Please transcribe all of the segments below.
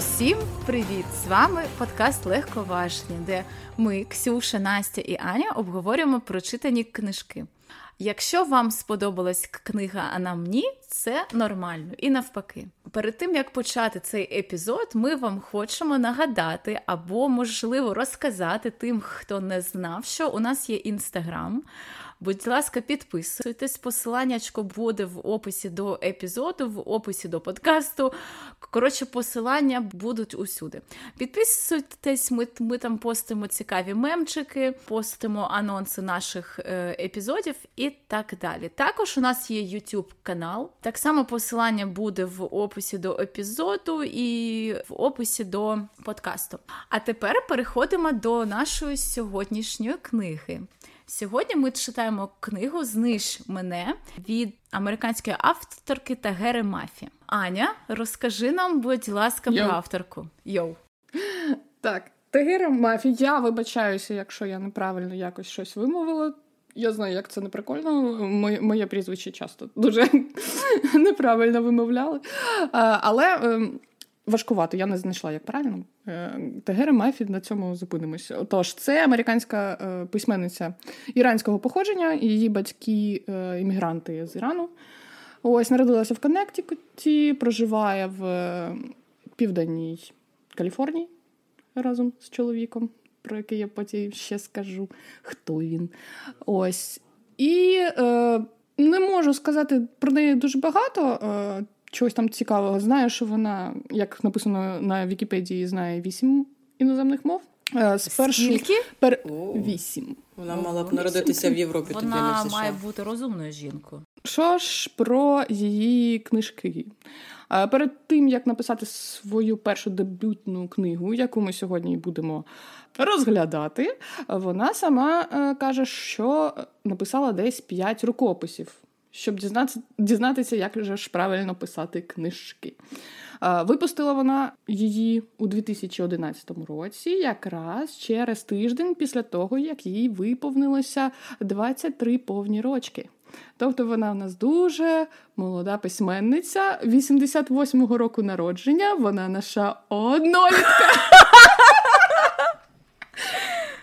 Усім привіт! З вами подкаст Легковажні, де ми, Ксюша, Настя і Аня, обговорюємо прочитані книжки. Якщо вам сподобалась книга, а нам ні, це нормально і навпаки. Перед тим як почати цей епізод, ми вам хочемо нагадати або, можливо, розказати тим, хто не знав, що у нас є інстаграм. Будь ласка, підписуйтесь. Посиланнячко буде в описі до епізоду, в описі до подкасту. Коротше, посилання будуть усюди. Підписуйтесь, ми ми там постимо цікаві мемчики, постимо анонси наших е, епізодів і так далі. Також у нас є YouTube канал. Так само посилання буде в описі до епізоду і в описі до подкасту. А тепер переходимо до нашої сьогоднішньої книги. Сьогодні ми читаємо книгу Зниж мене від американської авторки Тагери Мафі. Аня, розкажи нам, будь ласка, Йоу. про авторку. Йоу. Так, Тагера Мафі. Я вибачаюся, якщо я неправильно якось щось вимовила. Я знаю, як це не прикольно. Моє, моє прізвище часто дуже неправильно вимовляли. Але ем, важкувато, я не знайшла, як правильно. Е, Тегера Мафі на цьому зупинимось. Тож, це американська е, письменниця іранського походження, її батьки е, іммігранти з Ірану. Ось народилася в Коннектикуті, проживає в південній Каліфорнії разом з чоловіком, про який я потім ще скажу, хто він. Ось. І е, не можу сказати про неї дуже багато. Е, чогось там цікавого. Знаю, що вона, як написано на Вікіпедії, знає вісім іноземних мов. Е, спершу Скільки? Пер... Вісім. Вона мала б народитися в Європі. Вона тоді має бути розумною жінкою. Що ж про її книжки? Е, перед тим як написати свою першу дебютну книгу, яку ми сьогодні будемо розглядати, вона сама е, каже, що написала десь п'ять рукописів щоб дізнатися, дізнатися, як же ж правильно писати книжки. Випустила вона її у 2011 році, якраз через тиждень після того, як їй виповнилося 23 повні рочки. Тобто вона в нас дуже молода письменниця 88-го року народження. Вона наша однолітка.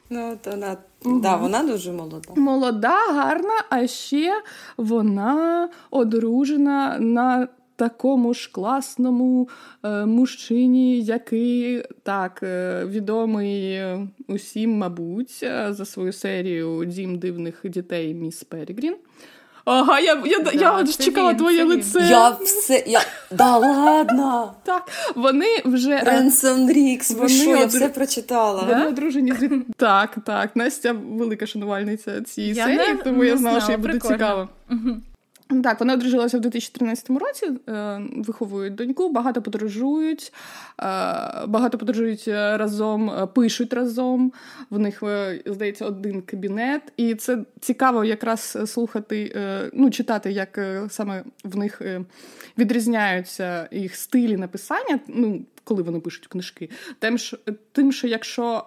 Ну, от вона угу. да, вона дуже молода. Молода, гарна, а ще вона одружена на такому ж класному е, мужчині, який так е, відомий усім, мабуть, за свою серію Дім дивних дітей Міс Перегрін. Ага, я я, да, я от чекала він, твоє лице. Я все. я... Да ладно. Так, вони вже. Ренсон Рікс, вони що, я все прочитала. Вони одружені з Так, так. Настя велика шанувальниця цієї серії, тому я знала, що їй буде цікаво. Угу. Так, вони одружилися в 2013 році, е, виховують доньку, багато подорожують, е, багато подорожують е, разом, пишуть разом. В них здається один кабінет, і це цікаво якраз слухати, ну читати, як саме в них відрізняються їх стилі написання. Ну, коли вони пишуть книжки. Тим, що, тим, що якщо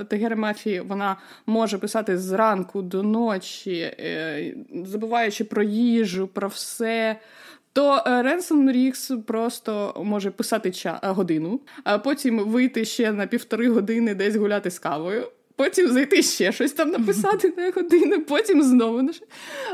е, Тегера Мафії вона може писати зранку до ночі, е, забуваючи про їжу, про все. То е, Ренсон Рікс просто може писати ча- годину, а потім вийти ще на півтори години десь гуляти з кавою потім зайти ще щось там написати на годину, потім знову на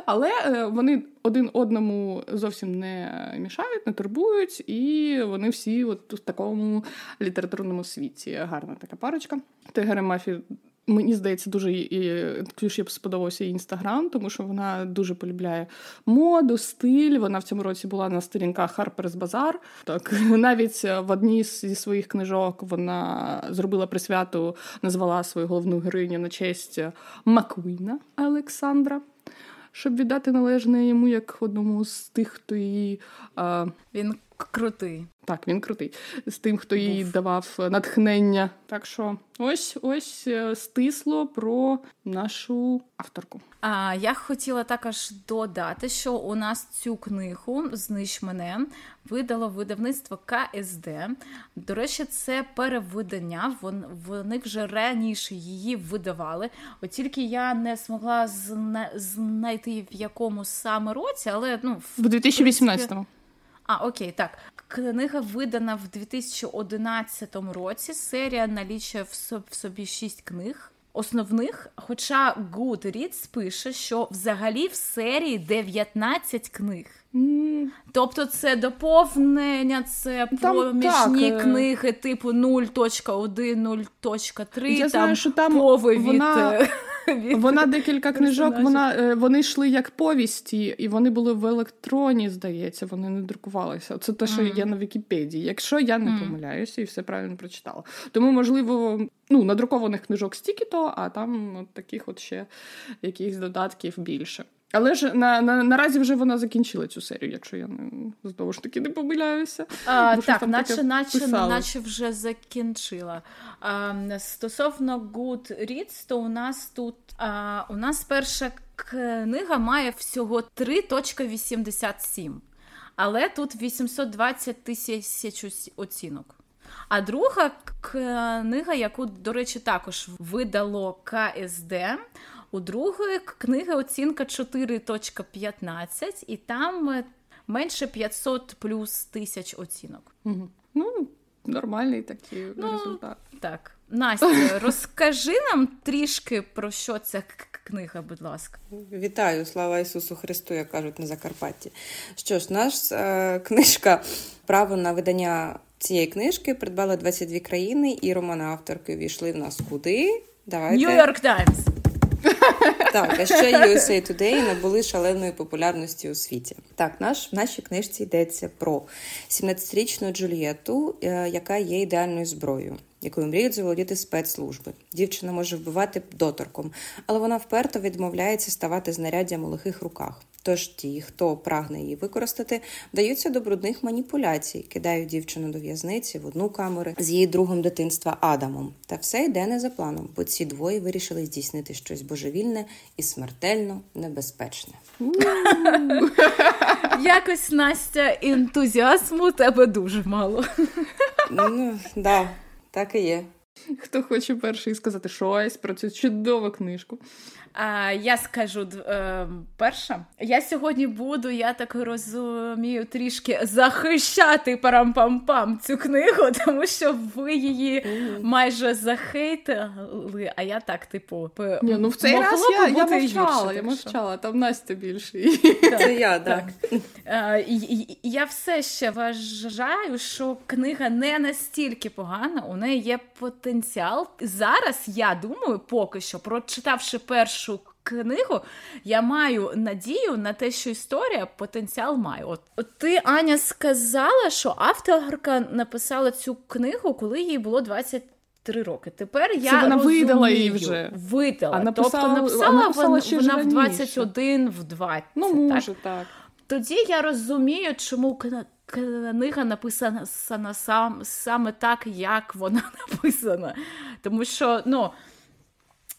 Але е, вони один одному зовсім не мішають, не турбують, і вони всі от в такому літературному світі. Гарна така парочка. Тигери Мафі Мені здається, дуже і Ксюші сподобався інстаграм, тому що вона дуже полюбляє моду, стиль. Вона в цьому році була на сторінках Harper's Bazaar. Так навіть в одній зі своїх книжок вона зробила присвяту, назвала свою головну героїню на честь Маквіна Олександра. Щоб віддати належне йому як одному з тих, хто її. А... Він крутий. Так, він крутий. З тим, хто їй давав натхнення. Так що ось ось е, стисло про нашу авторку. А я хотіла також додати, що у нас цю книгу Знищ мене видало видавництво КСД. До речі, це перевидання. Вони вже раніше її видавали. От тільки я не змогла знайти в якому саме році, але ну в 2018-му. А, окей, так. Книга видана в 2011 році. Серія налічує в собі шість книг. Основних, хоча Goodreads пише, що взагалі в серії 19 книг. Тобто це доповнення, це там, проміжні так, книги типу 0.1, 0.3, Я там, знаю, що там мови вона... від Вона декілька книжок, вона е, вони йшли як повісті, і вони були в електроні, здається, вони не друкувалися. Це те, що mm. є на Вікіпедії. Якщо я не mm. помиляюся і все правильно прочитала. Тому, можливо, ну, надрукованих книжок стільки то, а там от таких от ще якихось додатків більше. Але ж на, на наразі вже вона закінчила цю серію, якщо я не знову ж таки не помиляюся. А, Так, наче наче, наче вже закінчила. А, Стосовно Goodreads, то у нас тут а, у нас перша книга має всього 3.87, але тут 820 тисяч оцінок. А друга книга, яку, до речі, також видало КСД. У другої книги оцінка 4.15, і там е, менше 500 плюс тисяч оцінок. Угу. Ну, нормальний такий ну, результат. Так. Настя, розкажи нам трішки про що ця книга, будь ласка. Вітаю, слава Ісусу Христу, як кажуть на Закарпатті. Що ж, наша е, книжка право на видання цієї книжки придбали 22 країни, і романи авторки війшли в нас куди? Давайте. New York Times. Так, а ще USA Today набули шаленої популярності у світі. Так, наш в нашій книжці йдеться про 17-річну Джулієту, е, яка є ідеальною зброєю якою мріють заволодіти спецслужби. Дівчина може вбивати доторком, але вона вперто відмовляється ставати знаряддям у лихих руках. Тож ті, хто прагне її використати, вдаються до брудних маніпуляцій, кидають дівчину до в'язниці в одну камеру з її другом дитинства Адамом. Та все йде не за планом, бо ці двоє вирішили здійснити щось божевільне і смертельно небезпечне. Якось Настя ентузіазму тебе дуже мало. Ну, да. Так і є. Хто хоче перший сказати щось про цю чудову книжку? А, Я скажу е, перша. Я сьогодні буду, я так розумію, трішки захищати парам-пам-пам цю книгу, тому що ви її майже захейтили, а я так, типу, Ні, ну в цей раз я, я мовчала, гірше, я мовчала, там Настя більше. Це я, так. А, Я все ще вважаю, що книга не настільки погана, у неї є потенціал. Зараз я думаю, поки що, прочитавши першу першу книгу, я маю надію на те, що історія потенціал має. От, ти, Аня, сказала, що авторка написала цю книгу, коли їй було 20 Три роки. Тепер я Це вона розумію, видала її вже. Видала. А написала, тобто написала, а написала вона, вона в 21, в 20. Ну, може, так? так. Тоді я розумію, чому книга написана сам, саме так, як вона написана. Тому що, ну.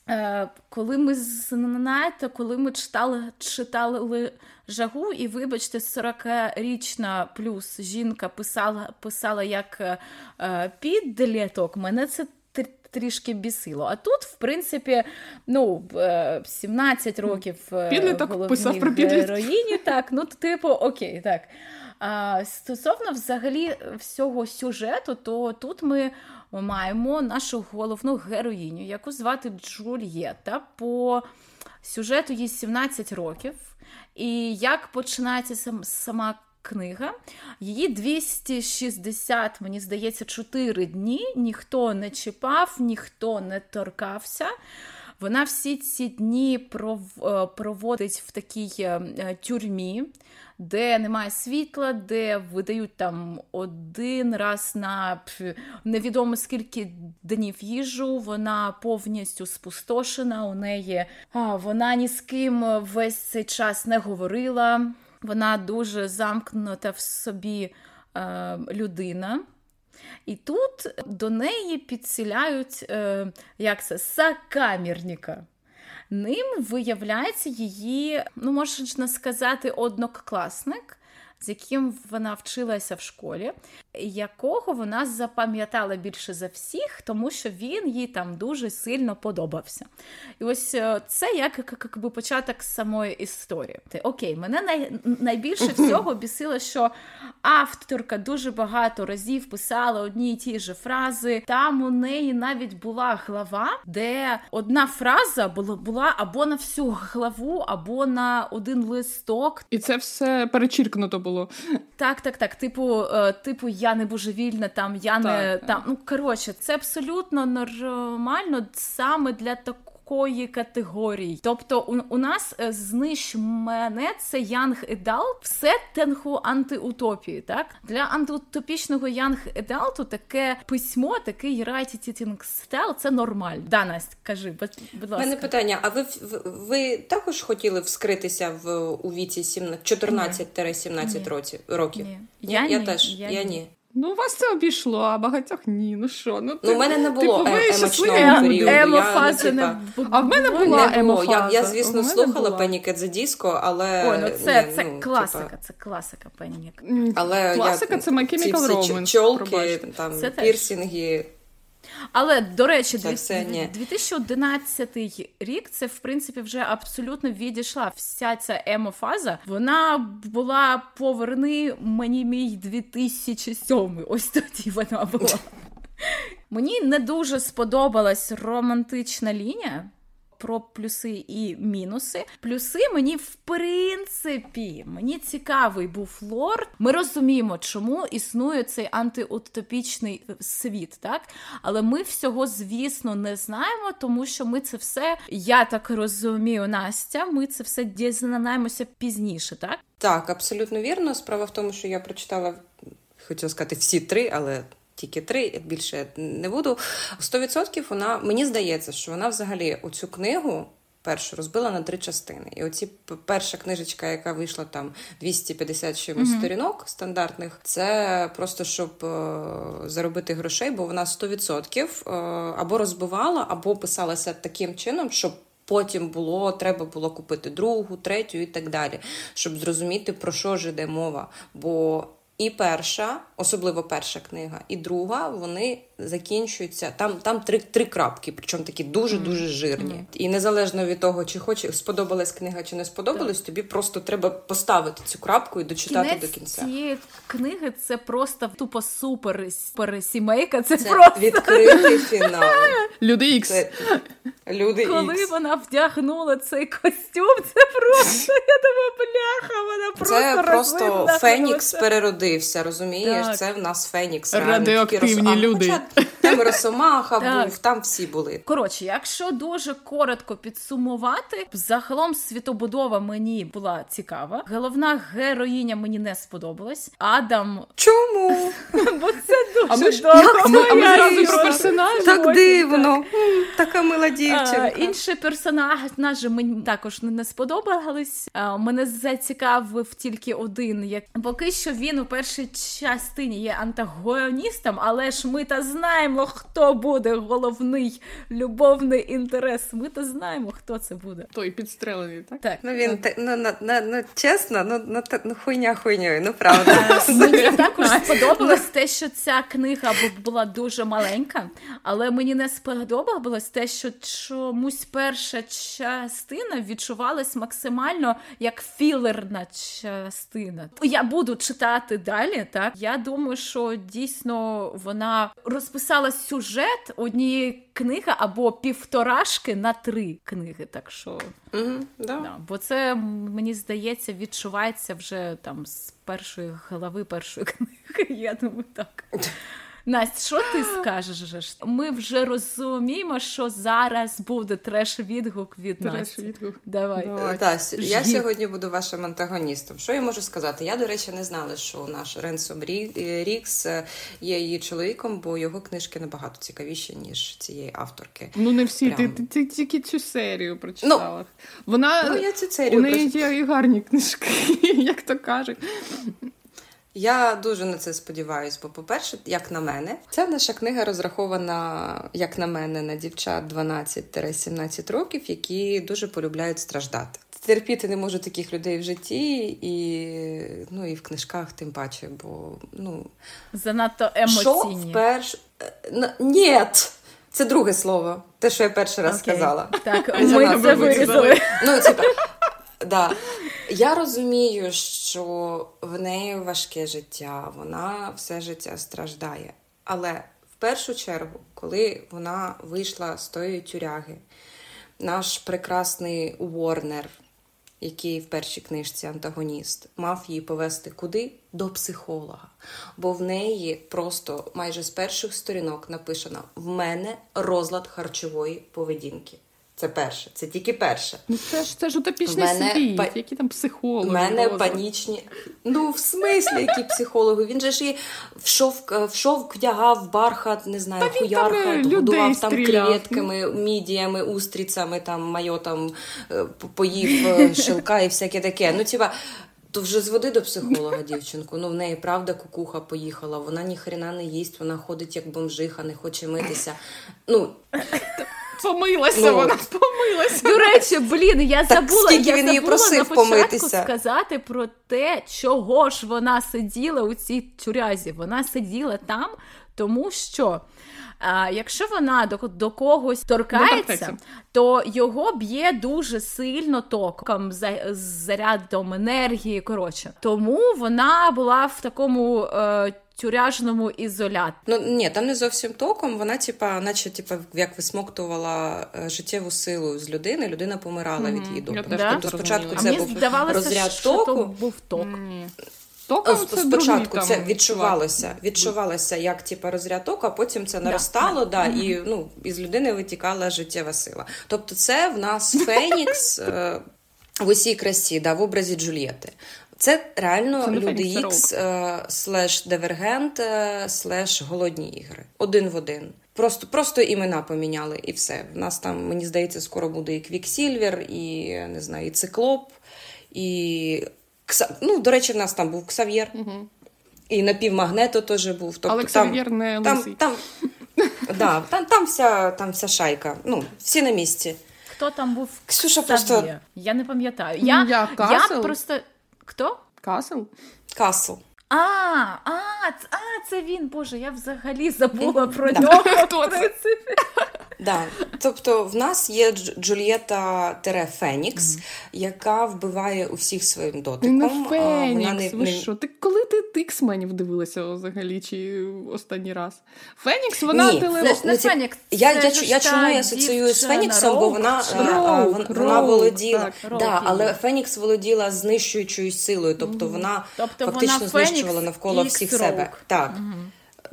Е, коли ми знаєте, коли ми читали читали жагу, і, вибачте, 40-річна плюс жінка писала писала як е, підліток, мене це трішки бісило. А тут, в принципі, ну, 17 е, років Підліток писав про героїні, так, ну, типу, окей, так. Стосовно взагалі всього сюжету, то тут ми маємо нашу головну героїню, яку звати Джульєта. По сюжету їй 17 років. І як починається сама книга, її 260, мені здається, 4 дні ніхто не чіпав, ніхто не торкався. Вона всі ці дні е, проводить в такій е, тюрмі, де немає світла, де видають там один раз на невідомо скільки днів їжу. Вона повністю спустошена. У неї а, вона ні з ким весь цей час не говорила. Вона дуже замкнута в собі е, людина. І тут до неї підсіляють, е, як це, сакамірника. Ним виявляється її, ну можна сказати, однокласник, з яким вона вчилася в школі. якого вона запам'ятала більше за всіх, тому що він їй там дуже сильно подобався. І ось е, це як, як, як початок самої історії. Окей, мене най, найбільше всього бісило, що авторка дуже багато разів писала одні й ті ж фрази. Там у неї навіть була глава, де одна фраза була або на всю главу, або на один листок. І це все перечіркнуто було. Так, так, так. Типу, е, типу, я не божевільна, там я так, не так. там. Ну коротше, це абсолютно нормально саме для такого такої категорії. Тобто, у, у нас е, знищ мене це Янг Едал в сеттингу антиутопії. Так для антиутопічного Янг Едалту таке письмо, такий writing style, це нормаль. Да, Настя, кажи, будь ласка. Мене питання. А ви ви також хотіли вскритися в у віці 14-17 років? Ні. Я, я ні. теж я, я ні. Ну, вас це обійшло, а багатьох ні. Ну що? Ну, ну в мене не було типу, е- емоційного періоду. Емо фази не було. А в мене була не було. Я, я, звісно, слухала at the Disco, але... Ой, ну це, ні, це ну, класика, типа... це класика Panic. Але класика я, це My Chemical Romance. чолки, там, це пірсінги... Але до речі, це 2011 рік це в принципі вже абсолютно відійшла. Вся ця емо-фаза. Вона була поверни мені мій 2007. Ось тоді вона була. Мені не дуже сподобалась романтична лінія про плюси і мінуси. Плюси мені, в принципі, мені цікавий був лор. Ми розуміємо, чому існує цей антиутопічний світ, так? Але ми всього, звісно, не знаємо, тому що ми це все, я так розумію, Настя, ми це все дізнаємося пізніше, так? Так, абсолютно вірно. Справа в тому, що я прочитала, хотіла сказати, всі три, але тільки три, більше не буду. 100% вона мені здається, що вона взагалі оцю книгу. Першу розбила на три частини. І оці перша книжечка, яка вийшла там 250 чимось mm-hmm. сторінок стандартних, це просто щоб е, заробити грошей, бо вона 100% е, або розбивала, або писалася таким чином, щоб потім було, треба було купити другу, третю і так далі, щоб зрозуміти, про що ж іде мова. Бо і перша, особливо перша книга, і друга, вони закінчуються. Там там три три крапки, причому такі дуже-дуже жирні. Mm-hmm. І незалежно від того, чи хоче сподобалась книга, чи не сподобалась, так. тобі просто треба поставити цю крапку і дочитати Кінець до кінця. Цієї книги це просто тупо супер сімейка. Це, це просто відкритий фінал. Люди ікс. Люди Коли X. вона вдягнула цей костюм, це просто я думаю, бляха, вона просто Це просто Фенікс переродився, розумієш? Так. Це в нас Фенікс. Радіоактивні люди. Хоча там Росомаха був, там всі були. Коротше, якщо дуже коротко підсумувати, загалом світобудова мені була цікава. Головна героїня мені не сподобалась. Адам. Чому? Бо це дуже а ми ж, про персонажа. Так дивно. Така мила дівчинка. Інші персонажі мені також не сподобались. Мене зацікавив тільки один. Поки що він у першій частині є антагоністом, але ж ми та знаємо, хто буде головний любовний інтерес. Ми та знаємо, хто це буде. Той підстрелений, так? Так. Ну він ну, ну, ну, ну чесно, ну, ну, ну хуйня хуйньою, ну правда. Мені також сподобалось те, що ця книга була дуже маленька, але мені не сподобалось те, що чомусь перша частина відчувалась максимально як філерна частина. Я буду читати далі. Так я думаю, що дійсно вона розписала сюжет однієї книги або півторашки на три книги. Так що mm да. Да, бо це мені здається відчувається вже там з першої глави першої книги. Я думаю, так. Настя, що ти скажеш? Ми вже розуміємо, що зараз буде треш-відгук від Насті. Треш-відгук. Давай. Давай. Так, Я сьогодні буду вашим антагоністом. Що я можу сказати? Я, до речі, не знала, що наш Ренсом Рікс е, є її чоловіком, бо його книжки набагато цікавіші, ніж цієї авторки. Ну, не всі. Прям... Ти, ти, ти тільки цю серію прочитала. Ну, Вона ну, я цю серію у неї є і гарні книжки, як то кажуть. Я дуже на це сподіваюся, бо, по-перше, як на мене, ця наша книга розрахована, як на мене, на дівчат 12-17 років, які дуже полюбляють страждати. терпіти не можу таких людей в житті, і ну, і в книжках тим паче, бо ну занадто емоційні. Що вперше... Ні, це друге слово, те, що я перший раз okay. сказала. Так, ми це вирізали. Ну, типа, да. Я розумію, що в неї важке життя, вона все життя страждає. Але в першу чергу, коли вона вийшла з тої тюряги, наш прекрасний Уорнер, який в першій книжці антагоніст, мав її повести куди? До психолога. Бо в неї просто майже з перших сторінок написано: в мене розлад харчової поведінки. Це перше, це тільки перше. Ну це ж це ж утопічний світ, па... які там психологи. У мене розум. панічні. Ну, в смислі, які психологи? Він же ж і в шовк, в шовк вдягав бархат, не знаю, Та хуярхат, е, годував там креветками, мідіями, устрицями, там майо там е, поїв е, шелка і всяке таке. Ну, типа. То вже з води до психолога, дівчинку. Ну в неї правда кукуха поїхала. Вона ніхрена не їсть, вона ходить як бомжиха, не хоче митися. Ну Помилася, ну, вона помилася. До речі, блін, я так, забула я він забула просив на початку помитися. сказати про те, чого ж вона сиділа у цій тюрязі. Вона сиділа там, тому що. А, Якщо вона до до когось торкається, то його б'є дуже сильно током за, зарядом енергії. Коротше, тому вона була в такому е, тюряжному ізоляті. Ну ні, там не зовсім током. Вона, типа, наче типа, як висмоктувала е, життєву силу з людини, людина помирала mm-hmm. від її допомоги. Да? Тобто спочатку це був розряд що току. То був ток. Mm. Током це Спочатку другий, це відчувалося, відчувалося як типу, розряд току, а потім це наростало, да, да, і ну, із людини витікала життєва сила. Тобто, це в нас Фенікс е, в усій красі, да, в образі Джульєти. Це реально це люди Ікс е, slash Дивергент е, slash голодні ігри. Один в один. Просто просто імена поміняли і все. В нас там, мені здається, скоро буде і Квіксільвер, і не знаю, і циклоп, і Ну, До речі, в нас там був Ксав'єр. Угу. І напівмагнето теж був. Тобто, Але Ксав'єр там, не лисий. Там, там, да, там, там, вся там вся шайка. Ну, Всі на місці. Хто там був? Ксюша просто... Я не пам'ятаю. Я, я, я просто Хто? Касл? Касл. А, а, а, це він, Боже, я взагалі забула про нього. Хто це? Да. Тобто в нас є Джульєта Тере Фенікс, mm-hmm. яка вбиває усіх своїм дотиком. Не Фенікс, вона не, ви не... що? Ти коли ти Ікс-менів дивилася взагалі чи останній раз? Фенікс, вона Ні, теле... не, не Фенікс. Я, я, я, я чому я асоціюю з Феніксом, бо вона, роук, вона, вона володіла. Так, да, але Фенікс володіла знищуючою силою, тобто вона тобто фактично вона знищувала навколо всіх себе. Так. Угу.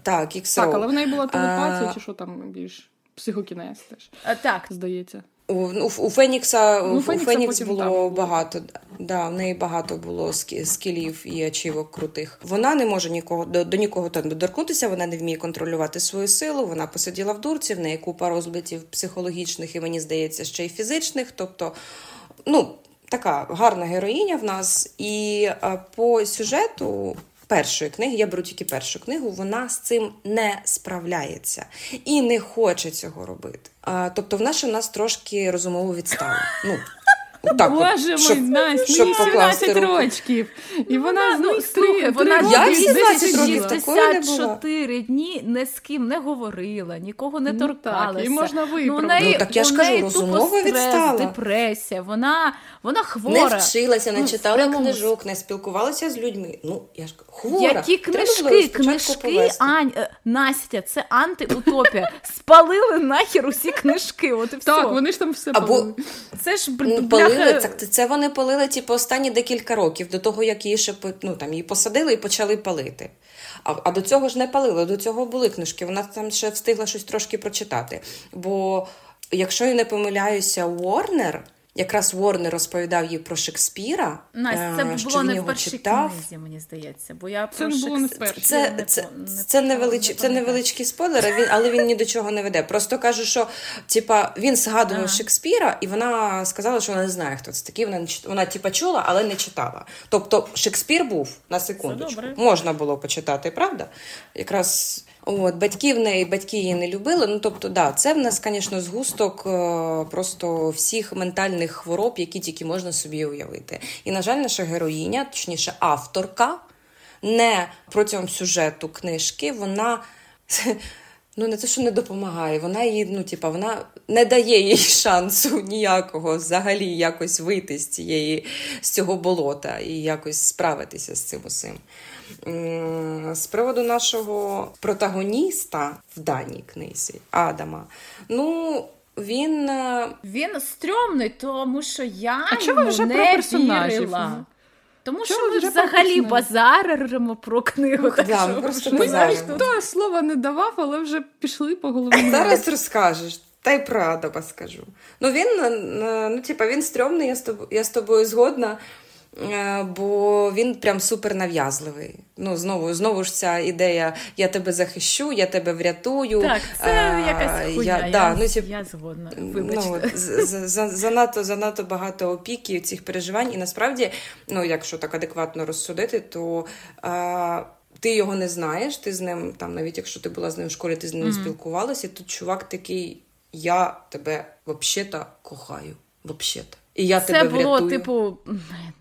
Так, Так, але в неї була телепатія, чи що там більш? Психокінез теж. А, так. Здається. У у, у Фенікса ну, у Фенікс було там. багато. Да, В неї багато було скілів і ачівок крутих. Вона не може нікого до, до нікого доторкнутися, вона не вміє контролювати свою силу. Вона посиділа в дурці, в неї купа розбитів психологічних і мені здається, ще й фізичних. Тобто, ну, така гарна героїня в нас. І а, по сюжету першої книги, я беру тільки першу книгу, вона з цим не справляється і не хоче цього робити. Тобто, в нас у нас трошки розумово відстала. Ну, так, Боже мой, Настя, щоб 17 років. І вона ну, слухай, вона я 64 дні ні з ким не говорила, нікого не торкалася. Ну, так, і можна виправити. Ну, так я ж кажу, розумово відстала. депресія, вона, вона хвора. Не вчилася, не ну, читала прямому... книжок, не спілкувалася з людьми. Ну, я ж хвора. Які книжки, книжки, Ань, е, Настя, це антиутопія. Спалили нахер усі книжки, от і все. Так, вони ж там все Або... Це ж бля, полили, так це вони полили типу, останні декілька років до того, як її ще ну, там, її посадили і почали палити. А а до цього ж не палили, до цього були книжки. Вона там ще встигла щось трошки прочитати. Бо, якщо я не помиляюся, Уорнер якраз Ворнер розповідав їй про Шекспіра. Настя, це що було не в першій читав. книзі, мені здається. Бо я це про не було не Це, це, це, це, невелич, це невеличкий спойлер, він, але він ні до чого не веде. Просто кажу, що типа, він згадував ага. Шекспіра, і вона сказала, що вона не знає, хто це такий. Вона вона типа чула, але не читала. Тобто Шекспір був на секундочку. Можна було почитати, правда? Якраз От, Батьки в неї, батьки її не любили. Ну, тобто, да, це в нас, звісно, згусток е, просто всіх ментальних хвороб, які тільки можна собі уявити. І, на жаль, наша героїня, точніше, авторка, не протягом сюжету книжки, вона. Ну, не те, що не допомагає, вона їй, ну, типа, вона не дає їй шансу ніякого взагалі якось вийти з цієї, з цього болота і якось справитися з цим усім. З приводу нашого протагоніста в даній книзі Адама, ну. Він е, Він стрьомний, тому що я а йому вже не про вірила. Тому що ми взагалі базаримо про книгу. Так да, ми просто базаримо. То слова не давав, але вже пішли по голові. Зараз розкажеш. Та й про Адама скажу. Ну він ну, типа, він стрьомний, я з тобою, я з тобою згодна. Е, бо він прям супер нав'язливий. Ну, Знову знову ж ця ідея: я тебе захищу, я тебе врятую. Так, це а, якась хуйня, я, я, да, ну, тіп, я згодна. Вибачте. Ну, занадто занадто багато опіки цих переживань, і насправді, ну, якщо так адекватно розсудити, то. А, ти його не знаєш, ти з ним, там, навіть якщо ти була з ним в школі, ти з ним mm-hmm. спілкувалася, і тут чувак такий: я тебе взагалі кохаю. Взагалі. І я Це тебе було, врятую. типу,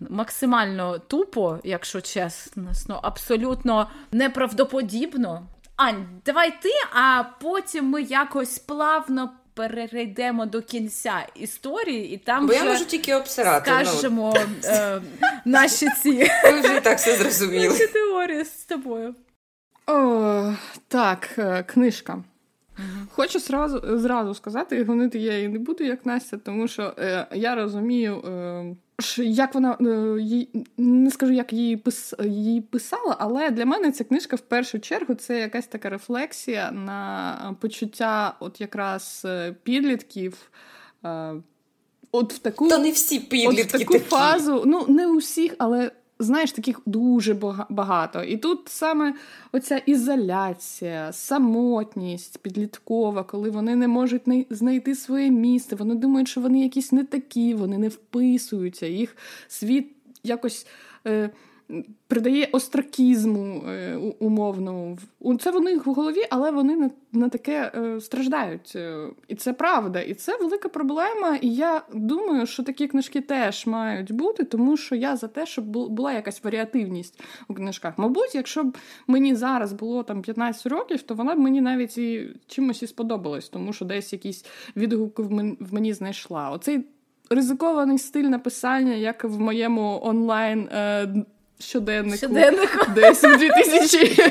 максимально тупо, якщо чесно, абсолютно неправдоподібно. Ань, давай ти, а потім ми якось плавно перейдемо до кінця історії, і там Бо вже я можу тільки обсирати. Ну. скажемо ну. е, наші ці вже так все зрозуміли. Наші теорії з тобою. О, Так, е, книжка. Хочу зразу зразу сказати, і гонити я її не буду, як Настя, тому що е, я розумію, е, як вона е, їй, не скажу, як її пис, її писала, але для мене ця книжка в першу чергу це якась така рефлексія на почуття от якраз е, підлітків. Е, От в таку Та не всі підлітки от в таку такі. фазу, ну не у всіх, але знаєш, таких дуже багато. І тут саме оця ізоляція, самотність підліткова, коли вони не можуть знайти своє місце, вони думають, що вони якісь не такі, вони не вписуються, їх світ якось. Е, придає остракізму е, умовно. Це в них в голові, але вони на, на таке е, страждають. Е, і це правда. І це велика проблема. І я думаю, що такі книжки теж мають бути, тому що я за те, щоб була якась варіативність у книжках. Мабуть, якщо б мені зараз було там 15 років, то вона б мені навіть і чимось і сподобалась, тому що десь якісь відгуки в мені знайшла. Оцей ризикований стиль написання, як в моєму онлайн щоденнику. Щоденнику. Десь у 2007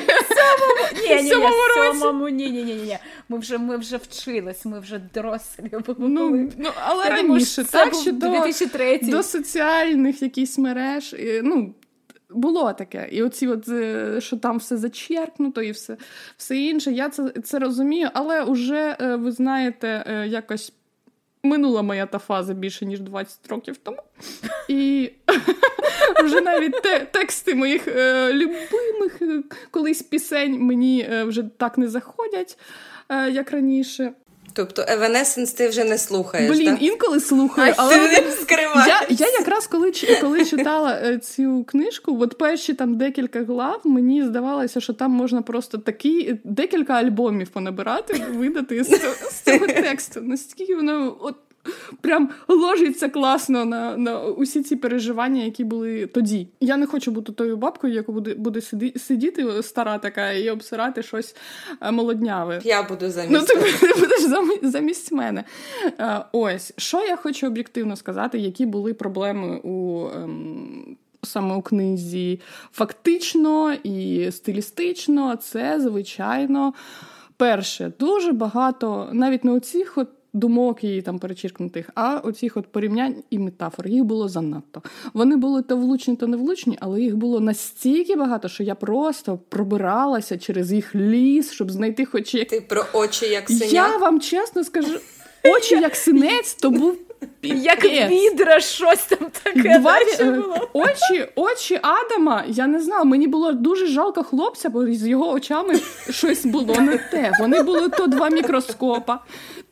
році. Ні, ні, ні, ні. Ми вже ми вже вчились, ми вже дорослі. Ну, ну, але Я раніше, так, що до, до соціальних якісь мереж, ну, було таке. І оці, от, е, що там все зачеркнуто і все все інше. Я це це розумію, але вже, е, ви знаєте, е, якось минула моя та фаза більше, ніж 20 років тому. І вже навіть те, тексти моїх е, любимих е, колись пісень мені е, вже так не заходять, е, як раніше. Тобто Evanescence ти вже не слухаєш. Блін, так? інколи слухаю, але ти не я я якраз коли коли читала е, цю книжку, от перші там декілька глав, мені здавалося, що там можна просто такі декілька альбомів понабирати, видати з, з цього тексту. Настільки воно от прям ложиться класно на на усі ці переживання, які були тоді. Я не хочу бути тою бабкою, яка буде буде сидіти стара така і обсирати щось е, молодняве. Я буду замість Ну, ти, будеш замість, мене. Е, ось що я хочу об'єктивно сказати, які були проблеми у. Ем, Саме у книзі фактично і стилістично, це звичайно перше дуже багато, навіть не у цих от думок її там перечеркнутих, а оцих от порівнянь і метафор їх було занадто. Вони були то влучні, то не влучні, але їх було настільки багато, що я просто пробиралася через їх ліс, щоб знайти хоч як... Ти про очі як синяк? Я вам чесно скажу, очі як синець, то був. Як відра, щось там таке. Два, було. Очі очі Адама, я не знала, мені було дуже жалко хлопця, бо з його очами щось було не те. Вони були то два мікроскопа,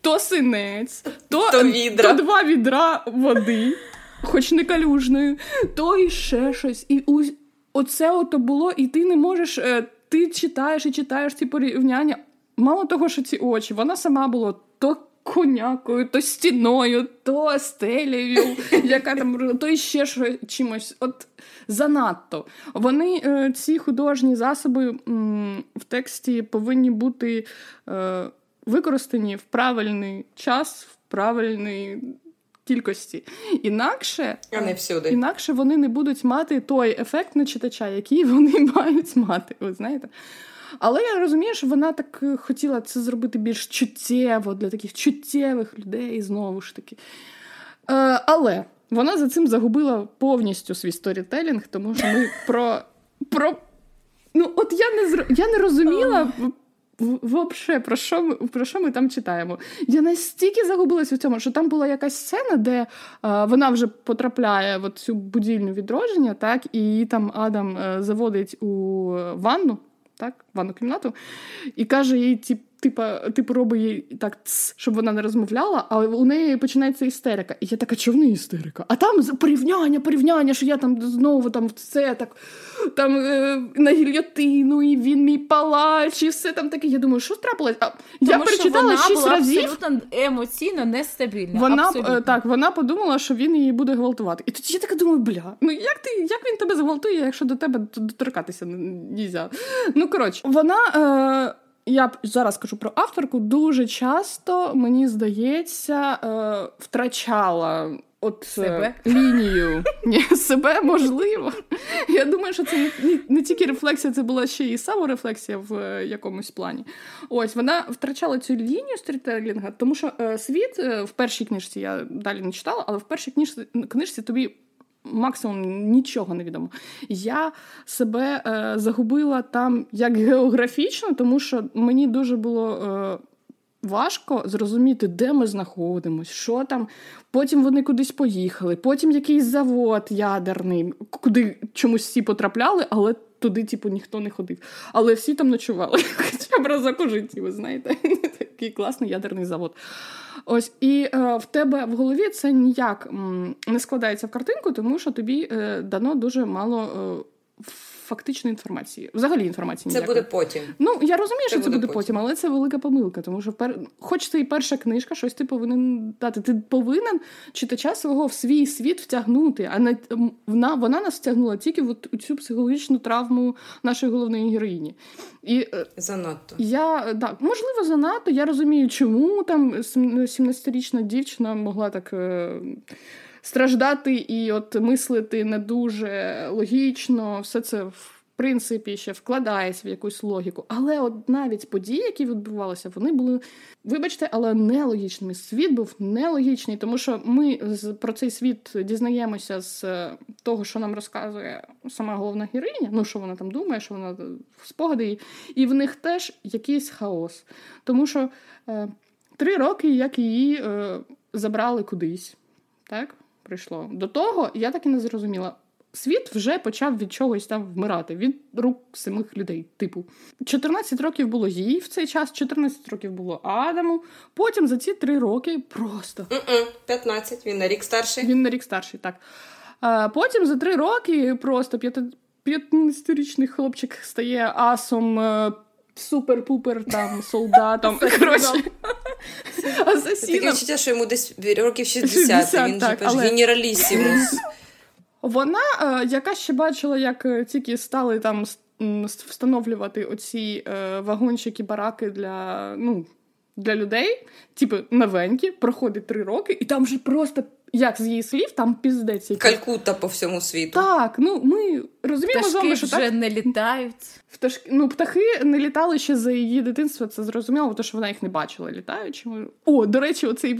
то синець, то, то, відра. то два відра води, хоч не калюжної, то і ще щось. І Оце ото було, і ти не можеш. Е, ти читаєш і читаєш ці порівняння. Мало того, що ці очі, вона сама була то конякою, то стіною, то стелею, яка там, то ще чимось. От занадто. Вони, е, ці художні засоби в тексті повинні бути е, використані в правильний час, в правильний. Кількості. Інакше а не всюди. інакше вони не будуть мати той ефект на читача, який вони мають мати. Ви знаєте? Але я розумію, що вона так е, хотіла це зробити більш чуттєво для таких чуттєвих людей, знову ж таки. Е, Але вона за цим загубила повністю свій сторітелінг, тому що ми про. про... Ну, от я не я не розуміла. Вообще, про що ми про що ми там читаємо? Я настільки загубилася у цьому, що там була якась сцена, де е, вона вже потрапляє в цю будільню відродження, так, і її там Адам е, заводить у ванну, так, ванну кімнату, і каже їй, тип, типа, типу, робить їй так, ц, щоб вона не розмовляла, а у неї починається істерика. І я така, чого в неї істерика? А там порівняння, порівняння, що я там знову там все так там е, на гільйотину, і він мій палач, і все там таке. Я думаю, що трапилось? А Тому я перечитала шість була разів. абсолютно емоційно нестабільна. Вона е, абсолютно. так, вона подумала, що він її буде гвалтувати. І тоді я така думаю, бля, ну як ти як він тебе зґвалтує, якщо до тебе доторкатися не можна? Ну коротше, вона. Е, я зараз кажу про авторку, дуже часто, мені здається, е, втрачала от е, себе? лінію Ні, себе можливо. Я думаю, що це не, не тільки рефлексія, це була ще і саморефлексія в е, якомусь плані. Ось вона втрачала цю лінію сторітелінга, тому що е, світ е, в першій книжці я далі не читала, але в першій книжці, книжці тобі максимум нічого не відомо. Я себе е, загубила там як географічно, тому що мені дуже було. Е, Важко зрозуміти, де ми знаходимося, що там. Потім вони кудись поїхали, потім якийсь завод ядерний, куди чомусь всі потрапляли, але туди, типу, ніхто не ходив. Але всі там ночували. Хоча б разок у житті, ви знаєте, такий класний ядерний завод. Ось і е, в тебе в голові це ніяк м, не складається в картинку, тому що тобі е, дано дуже мало. Е, фактичної інформації. Взагалі інформації Це буде потім. Ну я розумію, це що це буде потім. потім, але це велика помилка, тому що пер... хоч це і перша книжка, щось ти повинен дати. Ти повинен читача свого в свій світ втягнути, а не вона вона нас втягнула тільки в цю психологічну травму нашої головної героїні. І е, занадто я так, можливо, занадто. Я розумію, чому там 17-річна дівчина могла так. Е, страждати і от мислити не дуже логічно, все це в принципі ще вкладається в якусь логіку. Але от навіть події, які відбувалися, вони були, вибачте, але нелогічними. Світ був нелогічний, тому що ми про цей світ дізнаємося з того, що нам розказує сама головна героїня. Ну що вона там думає, що вона спогади, і в них теж якийсь хаос. Тому що е, три роки, як її е, забрали кудись, так? Прийшло. До того я так і не зрозуміла. Світ вже почав від чогось там вмирати, від рук самих людей. Типу, 14 років було їй в цей час, 14 років було Адаму. Потім за ці три роки просто 15, Він на рік старший. Він на рік старший, так. А Потім за три роки просто 15-річний хлопчик стає асом, е, супер-пупер там солдатом. Коротше, Таке відчуття, що йому десь років 60, 60 він так, же але... генералісімус. Вона, е, яка ще бачила, як е, тільки стали там встановлювати оці е, вагончики, бараки для ну, для людей, типу новенькі, проходить три роки, і там же просто як з її слів, там піздець. калькута по всьому світу. Так, ну ми розуміємо з вами, що вже так... не літають. Пташки, ну, птахи не літали ще за її дитинство, це зрозуміло, тому що вона їх не бачила літаючими. О, до речі, оцей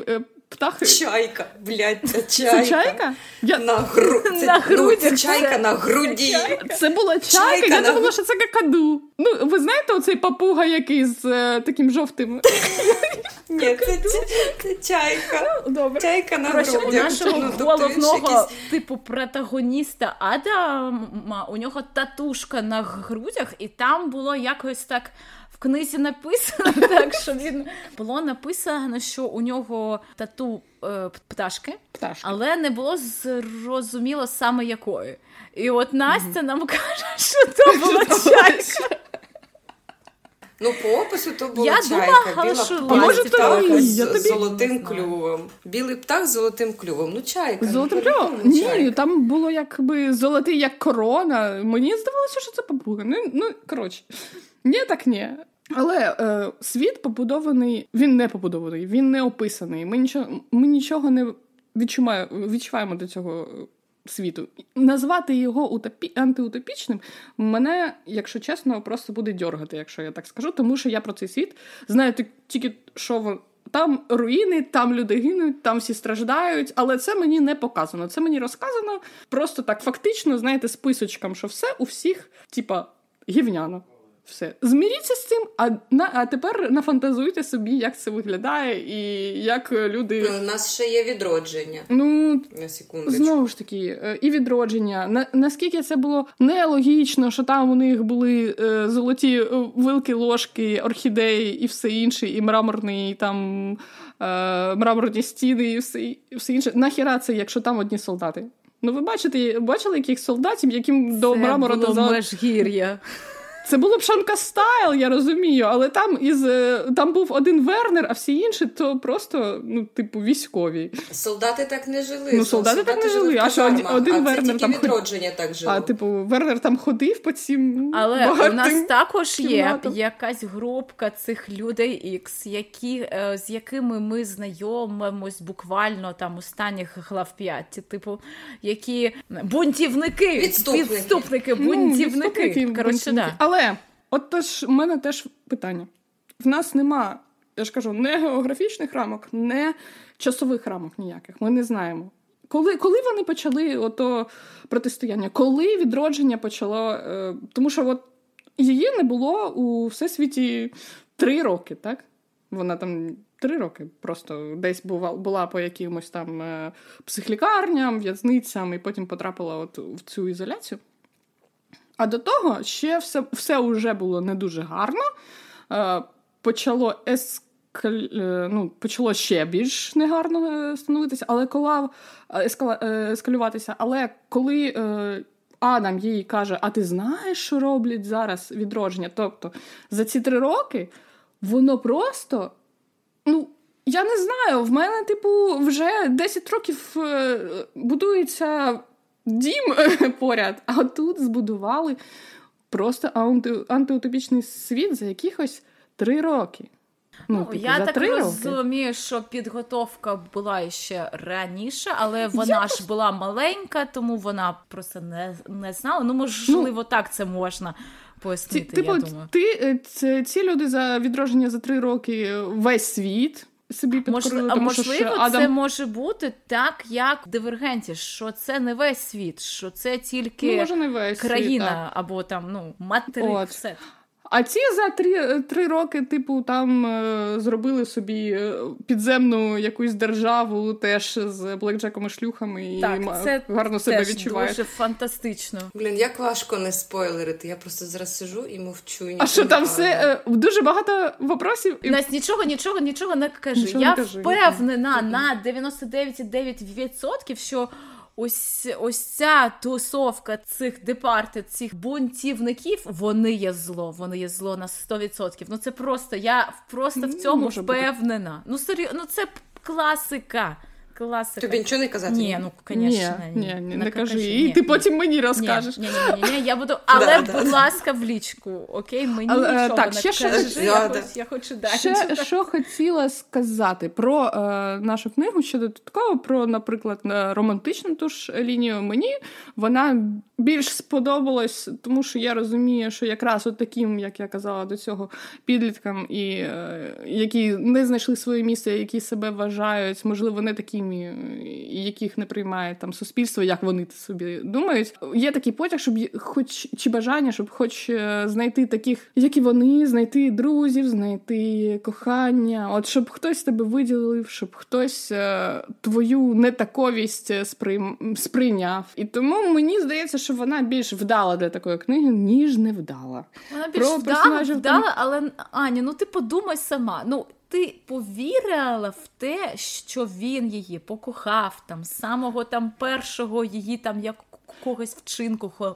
е, птах. Чайка, блядь, це чайка. Це чайка? Я... На гру... це, на грудях. Ну, це чайка це... на груді. Це була чайка, чайка я на... думала, що це какаду. Ну, ви знаєте, оцей папуга, який з е, таким жовтим. Ні, це, це чайка. Ну, добре. Чайка на грудях. У нашого ну, головного, якийсь... типу, протагоніста Адама, у нього татушка на грудях, і там було якось так в книзі написано, так що він було написано, що у нього тату е, пташки, пташки, але не було зрозуміло саме якої. І от Настя mm-hmm. нам каже, що то була чайка. Ну, по опису то була я чайка, думала, біла що може, птаха з тобі... золотим клювом. Білий птах з золотим клювом. Ну, чайка. Ну, золотим клювом? Ні, чайка. там було якби золотий, як корона. Мені здавалося, що це папуга. Ну, ну коротше, ні, так ні. Але е, світ побудований, він не побудований, він не описаний. Ми нічого ми нічого не відчуваємо, відчуваємо до цього світу. Назвати його утопі... антиутопічним мене, якщо чесно, просто буде дьоргати, якщо я так скажу, тому що я про цей світ знаю тільки, що там руїни, там люди гинуть, там всі страждають, але це мені не показано. Це мені розказано просто так фактично, знаєте, списочком, що все у всіх, типа, гівняно. Все. Зміріться з цим, а на а тепер нафантазуйте собі, як це виглядає, і як люди. У нас ще є відродження. Ну на секундочку. знову ж таки, е, і відродження. На, наскільки це було нелогічно, що там у них були е, золоті е, вилки, ложки, орхідеї і все інше, і мраморний там е, мраморні стіни, і все і все інше. Нахіра це, якщо там одні солдати? Ну, ви бачите, бачили яких солдатів, яким це до мрамора було межгір'я. Це було б Шанка Стайл, я розумію, але там із е, там був один Вернер, а всі інші то просто, ну, типу, військові. Солдати так не жили. Ну, солдати, солдати так не жили, а що один а Вернер це там відродження так жило. А, типу, Вернер там ходив по цим. Але у нас також кімнатам. є якась групка цих людей X, які, е, з якими ми знайомимось буквально там останніх глав 5, типу, які бунтівники, відступники, відступники бунтівники. Ну, Коротше, да. Але але от теж у мене теж питання: в нас нема, я ж кажу, не географічних рамок, не часових рамок ніяких. Ми не знаємо. Коли коли вони почали ото протистояння? Коли відродження почало? Е, тому що от її не було у всесвіті три роки, так? Вона там три роки просто десь була була по якимось там е, психлікарням, в'язницям, і потім потрапила от в цю ізоляцію. А до того ще все все вже було не дуже гарно. Е, почало ескал... Е, ну, почало ще більш негарно е, становитися, але коли ескала... ескалюватися. Але коли Адам їй каже: А ти знаєш, що роблять зараз відродження? Тобто за ці три роки воно просто. ну, я не знаю, в мене, типу, вже 10 років будується дім поряд, а тут збудували просто анти, антиутопічний світ за якихось три роки. Ну, ну типу, Я так розумію, що підготовка була ще раніше, але вона я ж просто... була маленька, тому вона просто не не знала. Ну, можливо, ну, так це можна пояснити. Ті, типу, я думаю. Ти, е, ці люди за відродження за три роки весь світ собі підкорили. Тому, можливо, що Адам... це може бути так, як в дивергенті, що це не весь світ, що це тільки ну, може, не весь країна світ, або там ну материк. все. А ці за три три роки, типу, там е, зробили собі е, підземну якусь державу теж з блекджеком і шлюхами так, і це гарно себе відчувають. Дуже фантастично. Блін, як важко не спойлерити. Я просто зараз сижу і мовчу. І а що там все е, дуже багато вопросів? І... Нас нічого, нічого, нічого не кажи. Нічого Я не кажи, впевнена на 99,9%, що ось ось ця тусовка цих департи, цих бунтівників, вони є зло. Вони є зло на 100%. Ну це просто я просто в цьому Може впевнена. Ну серйозно, ну це класика класика. Тобі нічого не казати? Ні, ну звісно, ні. Ні, ні, не кажи. І ти потім мені розкажеш. Ні, ні, ні, я буду, але, будь ласка, в лічку, окей? Мені нічого так, не ще кажи, я хочу далі. Ще що хотіла сказати про е, нашу книгу, ще додатково, про, наприклад, романтичну ту ж лінію. Мені вона більш сподобалась, тому що я розумію, що якраз от таким, як я казала до цього, підліткам, і е, які не знайшли своє місце, які себе вважають, можливо, не такими, яких не приймає там суспільство, як вони собі думають. Є такий потяг, щоб хоч чи бажання, щоб хоч е, знайти таких, як і вони, знайти друзів, знайти кохання, от щоб хтось тебе виділив, щоб хтось е, твою нетаковість сприйняв. І тому мені здається, що вона більш вдала для такої книги, ніж не вдала. Вона більш Про вдала, вдала, але Аня, ну ти подумай сама. Ну ти повірила в те, що він її покохав там, самого там першого її там як когось вчинку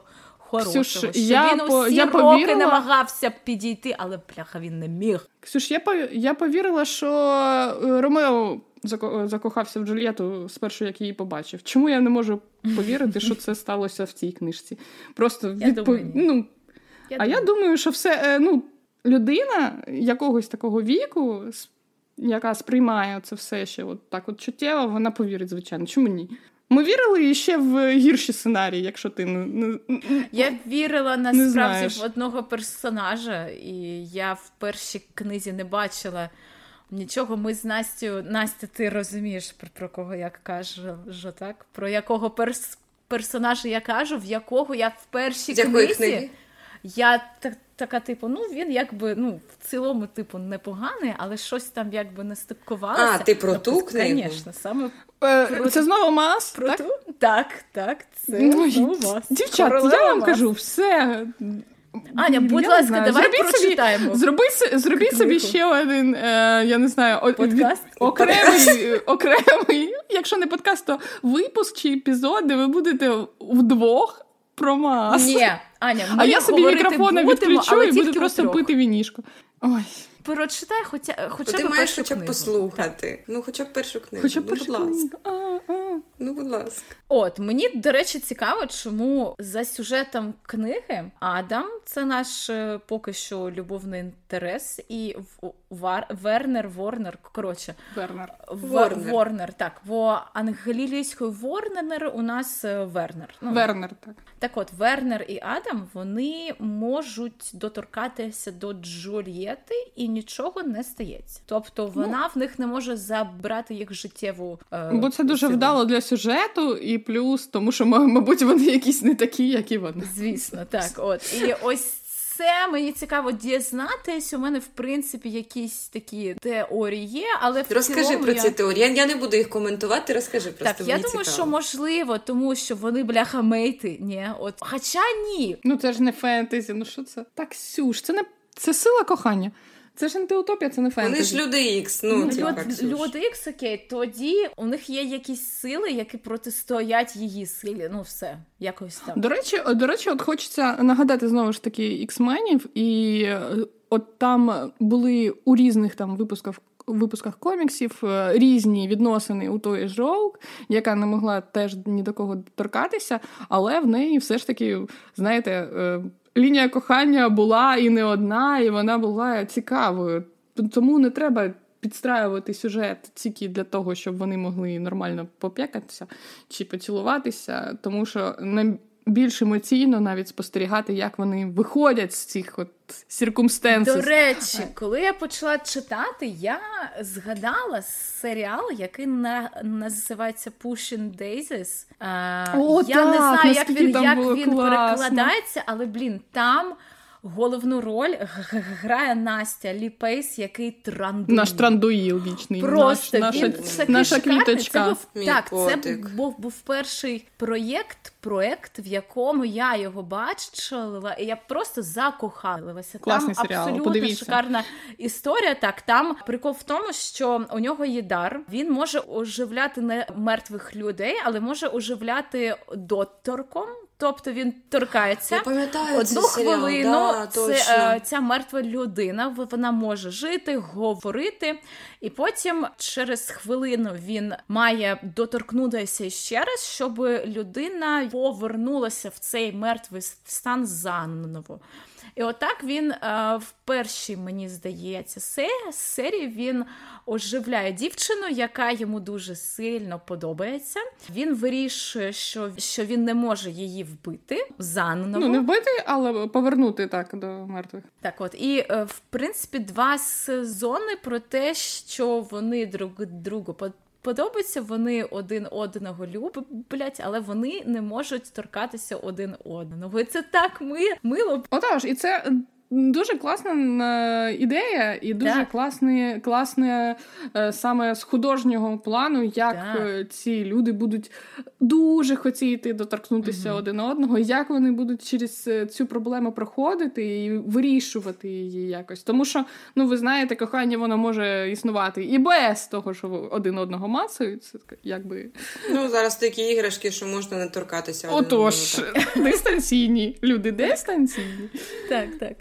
хорошого. Ксюш, що я Він усі я роки повірила... намагався підійти, але бляха він не міг. Ксюш, я я повірила, що е, Ромео закохався в Джульєту спершу, як її побачив. Чому я не можу повірити, що це сталося в цій книжці? Просто відпов... ну, я А думаю. я думаю, що все е, ну, людина якогось такого віку, яка сприймає це все ще от так от чуттєво, вона повірить, звичайно. Чому ні? Ми вірили ще в гірші сценарії, якщо ти не, не я вірила насправді в одного персонажа, і я в першій книзі не бачила нічого. Ми з Настю, Настя, ти розумієш про, про кого я кажу, так? Про якого перс, персонажа я кажу, в якого я в першій книзі. Книги? Я так, така, типу, ну він якби ну в цілому, типу, непоганий, але щось там якби не стикувалося. А, ти про ту книгу? Звісно, саме е, про це знову мас. Про так? ту? Так, так, це ну, знову мас. Дівчат, я вам мас. кажу, все. Аня, будь я ласка, давай зробіть прочитаємо. Собі, зробіть зробіть собі ще один, е, я не знаю, подкаст? окремий, окремий, якщо не подкаст, то випуск чи епізод, де ви будете вдвох про мас. Ні, Аня, ми А я собі мікрофона відключу і буду просто пити вінішко. Ой. Прочитай, хоча хоча ти б маєш хоча б послухати. Так. Ну, хоча б першу книгу. Хоча б ну, будь ласка. Ну, будь ласка. От мені до речі цікаво, чому за сюжетом книги Адам це наш е, поки що любовний інтерес, і Вар... Вернер Ворнер. Коротше, Вернер. Ворнер. Ворнер. Так, в англійської Ворнер у нас е, Вернер. Ну, Вернер, так. Так, от Вернер і Адам вони можуть доторкатися до Джульєти і нічого не стається. Тобто вона ну, в них не може забрати їх життєву. Е, Бо це дуже силу. вдало для сюжету, і плюс, тому що, мабуть, вони якісь не такі, як і вони. Звісно, так. От і ось. Це мені цікаво дізнатись. У мене в принципі якісь такі теорії є, але в розкажи цілому про я... ці теорії. Я не буду їх коментувати. Розкажи просто. Так, я думаю, цікаво. що можливо, тому що вони бляха мейти. Ні, от хоча ні. Ну це ж не фентезі. Ну що це? Так, Сюш, це не це сила кохання. Це ж антиутопія, це не фентезі. Вони ж люди Ікс. Ну, ну Люд, люди Ікс, окей, тоді у них є якісь сили, які протистоять її силі. Ну, все, якось там. До речі, до речі, от хочеться нагадати знову ж таки іксменів, і е, от там були у різних там випусках. Випусках коміксів е, різні відносини у тої ж Роук, яка не могла теж ні до кого торкатися, але в неї все ж таки, знаєте, е, лінія кохання була і не одна, і вона була цікавою. Тому не треба підстраювати сюжет тільки для того, щоб вони могли нормально поп'якатися чи поцілуватися, тому що більш емоційно навіть спостерігати, як вони виходять з цих от circumstance ів. До речі, коли я почала читати, я згадала серіал, який на називається Pushing Daisies. О, Я так, не знаю, як він як він перекладається, але блін, там. Головну роль грає Настя, Лі Пейс, який Трандуїл. Наш трандуїл вічний. Просто Наш, він наша, наша квіточка. Це був, так, це був був перший проєкт, проєкт, в якому я його бачила, і я просто закохалася. Класний там серіал, абсолютно подивіться. шикарна історія. Так, там прикол в тому, що у нього є дар. Він може оживляти не мертвих людей, але може оживляти доторком. Тобто він торкається Я пам'ятаю одну хвилину. Да, це е, ця мертва людина. Вона може жити, говорити, і потім через хвилину він має доторкнутися ще раз, щоб людина повернулася в цей мертвий стан заново. І отак він е, в першій, мені здається, серії він оживляє дівчину, яка йому дуже сильно подобається. Він вирішує, що що він не може її вбити заново. Ну, не вбити, але повернути так до мертвих. Так, от і е, в принципі два сезони про те, що вони друг другу подобаються, вони один одного люблять, але вони не можуть торкатися один одного. І це так ми мило. Отож, і це дуже класна ідея, і дуже так. класне, класне саме з художнього плану, як так. ці люди будуть дуже хотіти доторкнутися угу. один одного, як вони будуть через цю проблему проходити і вирішувати її якось. Тому що, ну ви знаєте, кохання воно може існувати і без того, що один одного мацають. Це якби ну зараз такі іграшки, що можна не торкатися. Отож, дистанційні люди дистанційні. Так, так.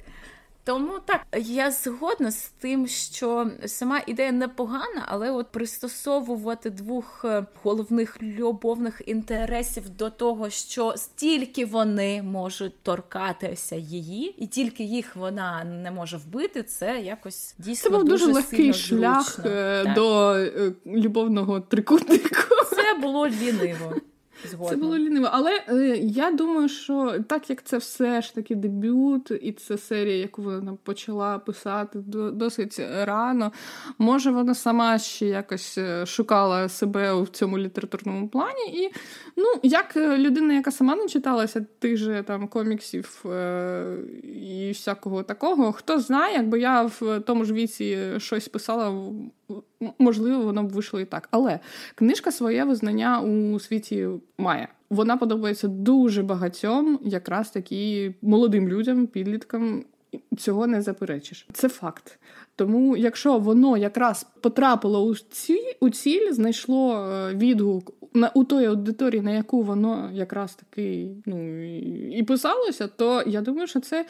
Тому так, я згодна з тим, що сама ідея непогана, але от пристосовувати двох е, головних любовних інтересів до того, що стільки вони можуть торкатися її, і тільки їх вона не може вбити, це якось дійсно Це був дуже, дуже легкий шлях. Е, до е, любовного трикутнику. Це було ліниво. Згодна. Це було ліниво. Але е, я думаю, що так як це все ж таки дебют, і це серія, яку вона почала писати досить рано, може вона сама ще якось е, шукала себе в цьому літературному плані. І ну, як людина, яка сама не читалася тих же там коміксів е, і всякого такого, хто знає, якби я в тому ж віці щось писала можливо, воно б вийшло і так. Але книжка своє визнання у світі має. Вона подобається дуже багатьом, якраз такі молодим людям, підліткам. Цього не заперечиш. Це факт. Тому, якщо воно якраз потрапило у ціль, у ціль знайшло е, відгук на у той аудиторії, на яку воно якраз таки ну, і, писалося, то я думаю, що це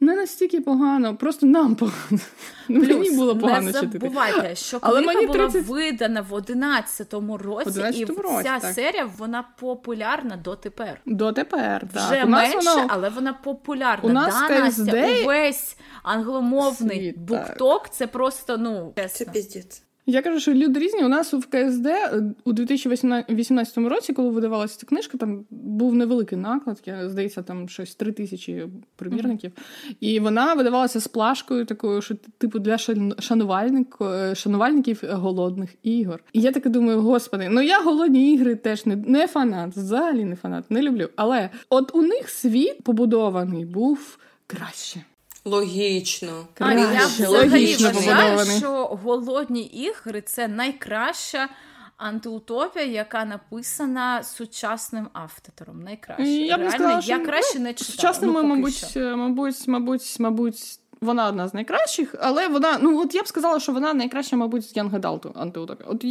не настільки погано, просто нам погано. Плюс, мені було погано Не забувайте, що книга Але мені 30... була видана в 11-му році, 11 і році, ця так. серія вона популярна дотепер. Дотепер, так. Вже менше, воно... але вона популярна. У нас да, Настя, увесь англомовний Світ, букток це просто ну Це піздець. Я кажу, що люди різні. У нас в КСД е, у 2018 році, коли видавалася ця книжка, там був невеликий наклад, я здається, там щось три тисячі примірників. Mm-hmm. І вона видавалася з плашкою, такою, що типу для шанувальник, е, шанувальників голодних ігор. І я таке думаю, господи, ну я голодні ігри теж не, не фанат, взагалі не фанат, не люблю. Але от у них світ побудований був краще. Логічно. А я взагалі вважаю, що голодні ігри це найкраща антиутопія, яка написана сучасним автором. Найкраще. Я Реально, сказала, я краще ну, не читала. Сучасними, ну, мабуть, мабуть, мабуть, мабуть, вона одна з найкращих, але вона, ну от я б сказала, що вона найкраща, мабуть, з Young Adult антиутопія. От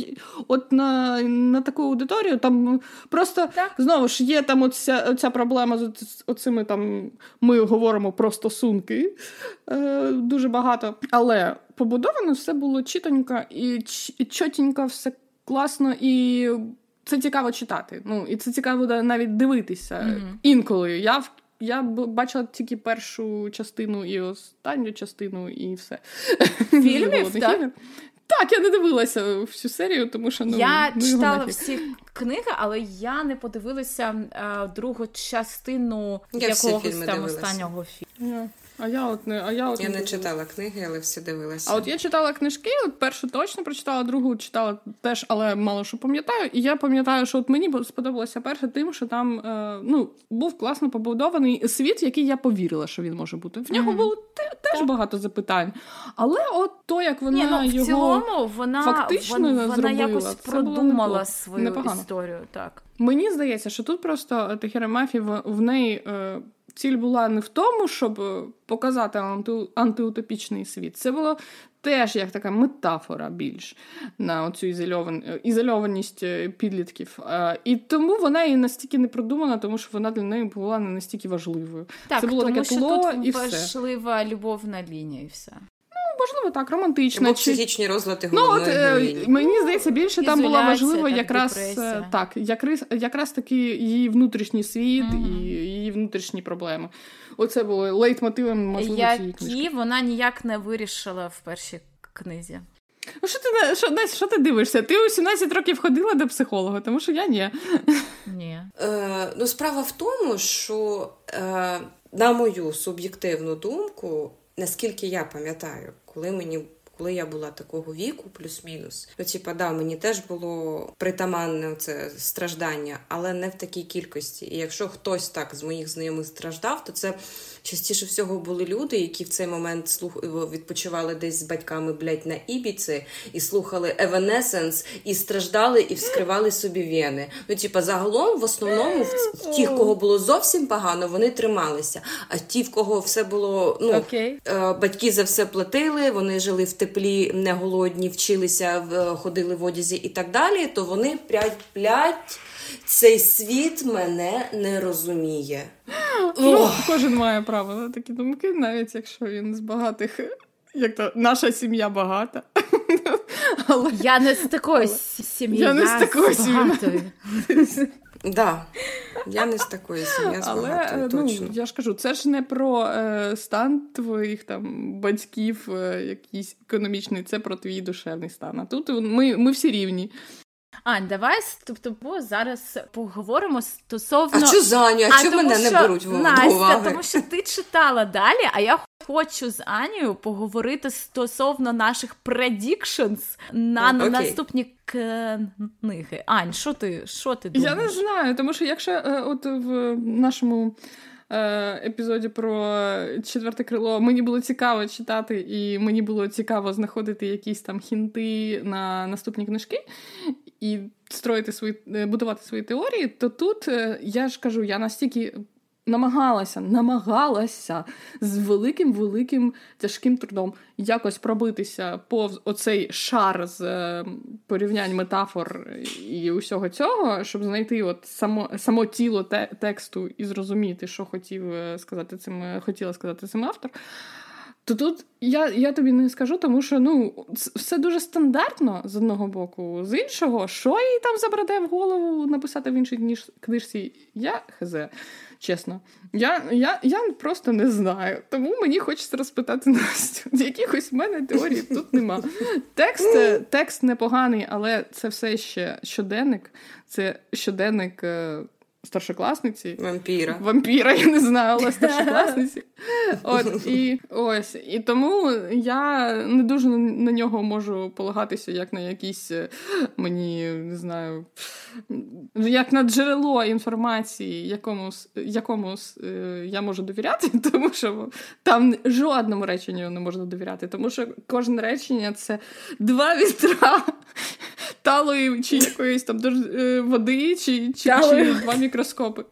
от на на таку аудиторію там просто так. знову ж є там оця, оця проблема з оцими там ми говоримо про стосунки е, дуже багато. Але побудовано все було читонько і, і чотенько, все класно і. Це цікаво читати. Ну і це цікаво навіть дивитися mm-hmm. інколи. Я в я бачила тільки першу частину і останню частину, і все. Фільмів, так? Так, я не дивилася всю серію, тому що ну, я ну, читала всі книги, але я не подивилася а, другу частину я якогось там останнього фільму. А я от не а я от я не, не читала книги, але все дивилася. А от я читала книжки, от першу точно прочитала, другу читала теж, але мало що пам'ятаю. І я пам'ятаю, що от мені сподобалося перше, тим, що там е, ну був класно побудований світ, який я повірила, що він може бути. В нього mm-hmm. було те, теж так. багато запитань. Але от то, як вона Ні, ну, в його цілому вона фактично вона, вона якось продумала свою непогано. історію. Так мені здається, що тут просто Тахіра Мафі в, в неї. Е, ціль була не в тому, щоб е, показати анти, антиутопічний світ. Це було теж як така метафора більш на оцю ізольован... ізольованість е, підлітків. І тому вона і настільки не продумана, тому що вона для неї була не настільки важливою. Так, Це було тому таке тло що тут і важлива любовна лінія і все можливо, так, романтична. Або психічні розлади ну, от, е, Мені здається, більше там було важливо так, якраз е, так, якраз, якраз таки її внутрішній світ mm-hmm. і її внутрішні проблеми. Оце було лейтмотивом, можливо, цієї книжки. Вона ніяк не вирішила в першій книзі. Ну, що ти що, що ти дивишся? Ти у 17 років ходила до психолога, тому що я ні. Ні. Е, Ну, справа в тому, що, е, на мою суб'єктивну думку, наскільки я пам'ятаю, коли мені коли я була такого віку, плюс-мінус, ну типа, да, мені теж було притаманне це страждання, але не в такій кількості. І якщо хтось так з моїх знайомих страждав, то це частіше всього були люди, які в цей момент слух відпочивали десь з батьками блядь, на ібіці і слухали Evanescence, і страждали, і вскривали собі вени. Ну, типа, загалом, в основному, в тих, кого було зовсім погано, вони трималися. А ті, в кого все було, ну okay. Е, батьки за все платили, вони жили в теплі, не голодні, вчилися, ходили в одязі і так далі, то вони прять плять. Цей світ мене не розуміє. Ну, Кожен має право на такі думки, навіть якщо він з багатих, як то наша сім'я багата. Але... Я не з такої сім'ї. Я не з такої сім'ї. Да. Я не з такої сім'ї з Але, багатою, ну, точно. Я ж кажу, це ж не про е, стан твоїх там батьків, е, якийсь економічний, це про твій душевний стан. А тут ми, ми всі рівні. Ань, давай тобто зараз поговоримо стосовно. А що Заню? А, а чому мене що... не беруть в Настя, уваги? Тому що ти читала далі, а я хочу з Анією поговорити стосовно наших predictions на okay. наступні книги. Ань, що ти що ти думаєш? Я не знаю, тому що якщо е, от в нашому. Е, епізоді про четверте крило мені було цікаво читати, і мені було цікаво знаходити якісь там хінти на наступні книжки і строїти свої е, будувати свої теорії. То тут я ж кажу, я настільки намагалася, намагалася з великим великим тяжким трудом якось пробитися повз оцей шар з е, порівнянь метафор і усього цього, щоб знайти от само само тіло те, тексту і зрозуміти, що хотів е, сказати цим, е, хотіла сказати цим автор. То тут я я тобі не скажу, тому що ну все дуже стандартно з одного боку, з іншого, що їй там забраде в голову написати в іншій книжці, я хз чесно. Я я, я просто не знаю. Тому мені хочеться розпитати Настю. Якихось в мене теорій тут нема. Текст текст непоганий, але це все ще щоденник. Це щоденник. Старшокласниці. Вампіра. Вампіра, я не знаю, але старшокласниці. От, І ось. І тому я не дуже на нього можу полагатися, як на якісь е, мені не знаю, як на джерело інформації, якому якому е, я можу довіряти, тому що там жодному реченню не можна довіряти, тому що кожне речення це два вітра талої чи якоїсь там е, води, чи, чи, чи два мікроскопи.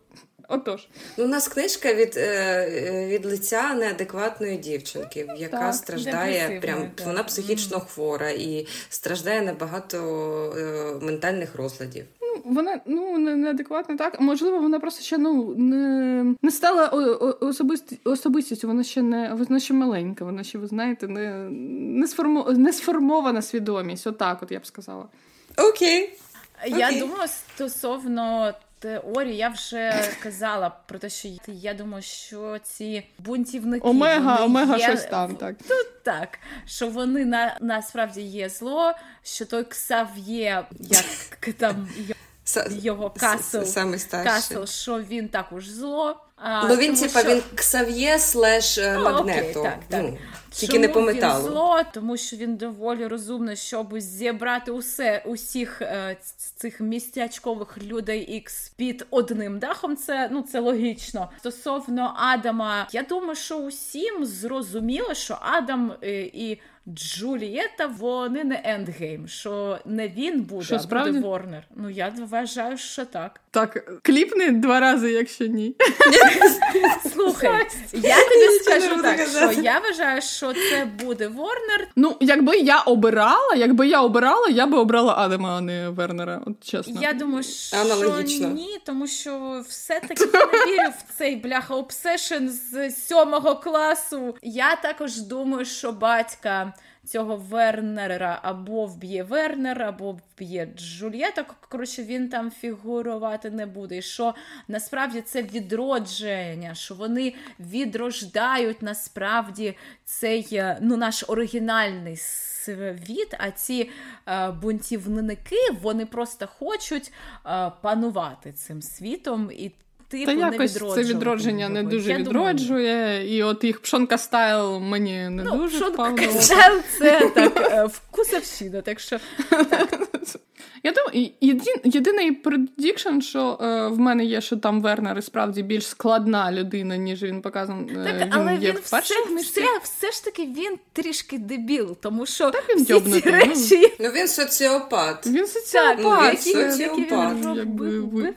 Отож. Ну, у нас книжка від е, від лиця неадекватної дівчинки, яка так, страждає, прям так. вона психічно хвора і страждає на багато е, ментальних розладів. Ну, вона ну неадекватна, так. Можливо, вона просто ще ну не не стала особисті, особистістю, вона ще не вона ще маленька, вона ще, ви знаєте, не не, сформо, не сформована свідомість. Отак, от я б сказала. Окей. Я думаю, стосовно теорії, я вже казала про те, що я думаю, що ці бунтівники Омега, вони омега є... щось там, так. Тут так, що вони на насправді є зло, що той Ксав'є, як там його касл, касл, що він також зло. А, Ну він типа що... він Ксав'є слеш е, магнето. Так, так. Ну, тільки Чому не по металу. Він зло, тому що він доволі розумний, щоб зібрати усе усіх е, цих містячкових людей X під одним дахом. Це ну це логічно. Стосовно Адама, я думаю, що усім зрозуміло, що Адам е, і Джулієта, вони не ендгейм, що не він буде, що, а буде Ворнер. Ну я вважаю, що так. Так, кліпни два рази, якщо ні. Слухай, я тобі скажу так, що я вважаю, що це буде Ворнер. Ну, якби я обирала, якби я обирала, я би обрала Адама, а не Вернера. От чесно. Я думаю, що Аналогічно. ні, тому що все-таки я не вірю в цей бляха обсешн з сьомого класу. Я також думаю, що батька цього Вернера або вб'є Вернер, або вб'є Джульєта. Коротше, він там фігурувати не буде. І що насправді це відродження, що вони відрождають насправді цей е, ну, наш оригінальний світ, а ці е, бунтівники вони просто хочуть е, панувати цим світом. і типу Та якось це відродження не дуже Я відроджує, думаю. і от їх пшонка стайл мені не ну, дуже пшонка стайл це так е, вкусовщина, так що так. Я думаю, єдин, єдиний предікшн, що е, в мене є, що там Вернер і справді більш складна людина, ніж він показаний. Е, так, але є він в першій все, все, все ж таки він трішки дебіл, тому що так він всі ці ну. речі... Ну він соціопат. Він соціопат. Так, ну, він соціопат. Він,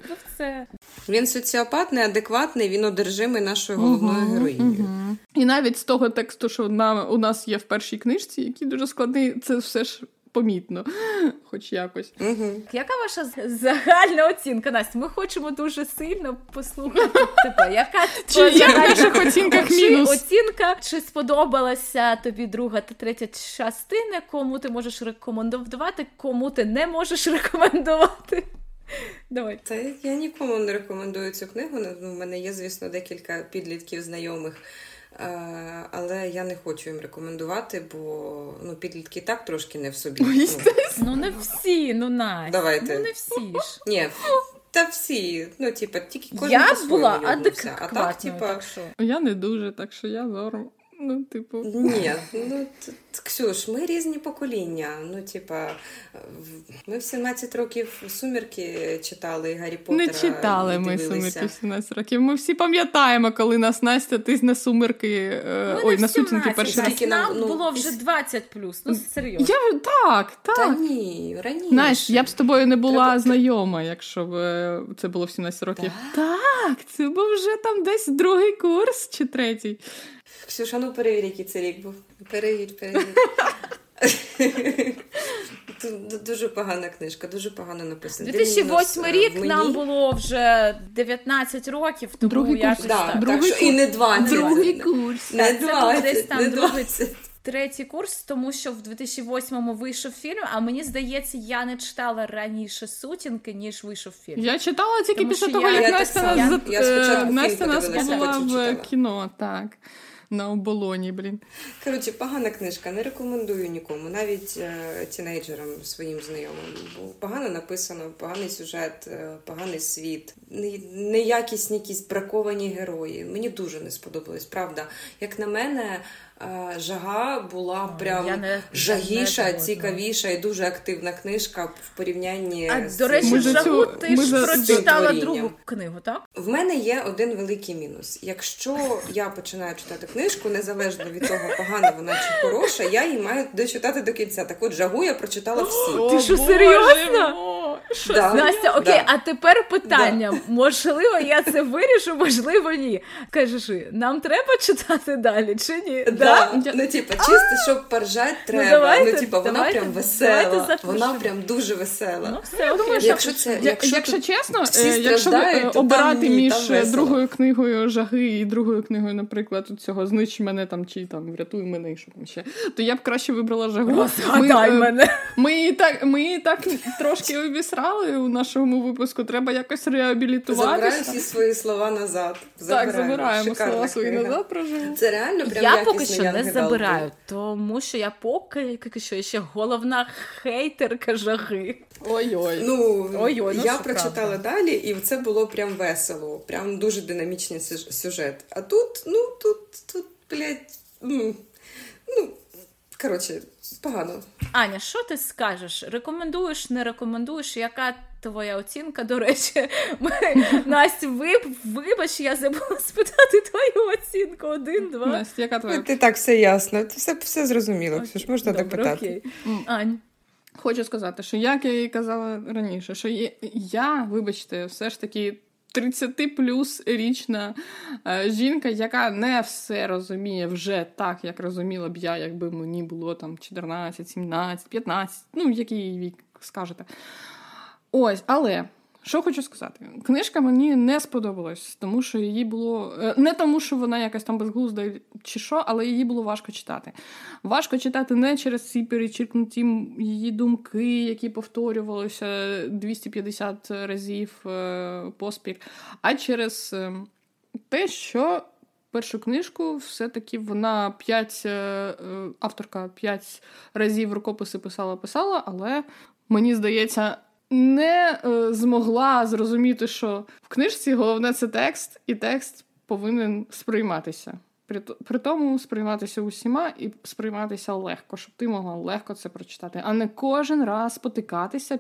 він соціопат, неадекватний, він одержимий нашою головною uh-huh, героїнею. Uh-huh. І навіть з того тексту, що нам, у нас є в першій книжці, який дуже складний, це все ж помітно, хоч якось. Угу. Яка ваша загальна оцінка? Настя? Ми хочемо дуже сильно послухати тебе. Яка Чи є в наших оцінках мінус? оцінка? Чи сподобалася тобі друга та третя частина? Кому ти можеш рекомендувати, кому ти не можеш рекомендувати? Давай. Та я нікому не рекомендую цю книгу. У мене є, звісно, декілька підлітків знайомих. Е, але я не хочу їм рекомендувати, бо ну, підлітки так трошки не в собі. Ну, ну не всі, ну Настя, Давайте. Ну не всі ж. Ні, та всі, ну, типа, тільки кожен Я була адекватною, а так, типа... так що... Я не дуже, так що я норм. Ну, типу. Ні, ну Ксюш, ми різні покоління. Ну, типа, ми в 17 років сумірки читали Гаррі Поттера. Не читали ми сумірки в 17 років. Ми всі пам'ятаємо, коли нас Настя тисне сумерки. Е, ой, на сутінки перший раз. Нам ну, було вже 20 плюс. Ну, серйозно. Я, Так, так. Та ні, раніше. Знаєш, я б з тобою не була Треба... знайома, якщо б е, це було в 17 років. Так, так це був вже там десь другий курс чи третій. Ксюша, ну перевір, який це рік був. Перевір, перевір. Дуже погана книжка, дуже погано написана. 2008 е, рік нам було вже 19 років, тому другий курс. Да, так. Другий так що і не 20. Другий курс. Не 20, десь там не 20. Третій курс, тому що в 2008-му вийшов фільм, а мені здається, я не читала раніше сутінки, ніж вийшов фільм. Я читала тільки тому, після того, я, як я Настя нас, я, я Настя нас була в кіно, так на оболоні, блін. Коротше, погана книжка, не рекомендую нікому, навіть е, тінейджерам своїм знайомим. Бо погано написано, поганий сюжет, е, поганий світ, неякісні якісь браковані герої. Мені дуже не сподобалось, правда. Як на мене, Жага була прям не, жагіша, не цікавіша і дуже активна книжка в порівнянні а, з до речі, жагу ти ж прочитала другу книгу, так? В мене є один великий мінус. Якщо я починаю читати книжку, незалежно від того, погана вона чи хороша, я її маю дочитати до кінця. Так от жагу я прочитала всі. Ти що серйозно? Да. Настя, окей, да. а тепер питання. Да. Можливо, я це вирішу, можливо, ні. Кажи, нам треба читати далі чи ні? Да. Ну, типа, чисто, щоб поржати ну, треба. Ну, давайте, ну типа, вона давайте, прям весела. Вона прям дуже весела. Ну, все, окей. Якщо це, якщо, якщо чесно, е, якщо обирати між другою книгою жаги і другою книгою, наприклад, цього знищ мене там чи там врятуй мене, і що там ще, то я б краще вибрала жагу. Ми, е, мене. Ми так, ми так трошки обісрали у нашому випуску. Треба якось реабілітуватися. Забираємо всі свої слова назад. Забираємо. Так, забираємо слова свої назад. Прожив. Це реально прям Я поки що не забираю, тому що я поки що ще головна хейтерка жаги. Ой-ой. Ну, Ой-ой, ну я прочитала правда. далі, і це було прям весело. Прям дуже динамічний сюжет. А тут, ну, тут, тут, блядь, ну, ну коротше, погано. Аня, що ти скажеш? Рекомендуєш, не рекомендуєш? Яка твоя оцінка? До речі, ми... Настя, виб... вибач, я забула спитати твою оцінку. Один, два. Настя, яка твоя? Ти так все ясно, все все зрозуміло. Все ж можна Добре, допитати. Окей. Ань. Хочу сказати, що як я і казала раніше, що я, вибачте, все ж таки 30 плюс річна е, жінка, яка не все розуміє вже так, як розуміла б я, якби мені було там 14, 17, 15, ну який вік скажете. Ось, але. Що хочу сказати, книжка мені не сподобалась, тому що її було е, не тому, що вона якась там безглузда чи що, але її було важко читати. Важко читати не через ці перечеркнуті її думки, які повторювалися 250 разів е, поспіль, а через е, те, що першу книжку все-таки вона п'ять авторка п'ять разів рукописи писала-писала, але мені здається не е, змогла зрозуміти, що в книжці головне це текст, і текст повинен сприйматися. При, при тому сприйматися усіма і сприйматися легко, щоб ти могла легко це прочитати, а не кожен раз потикатися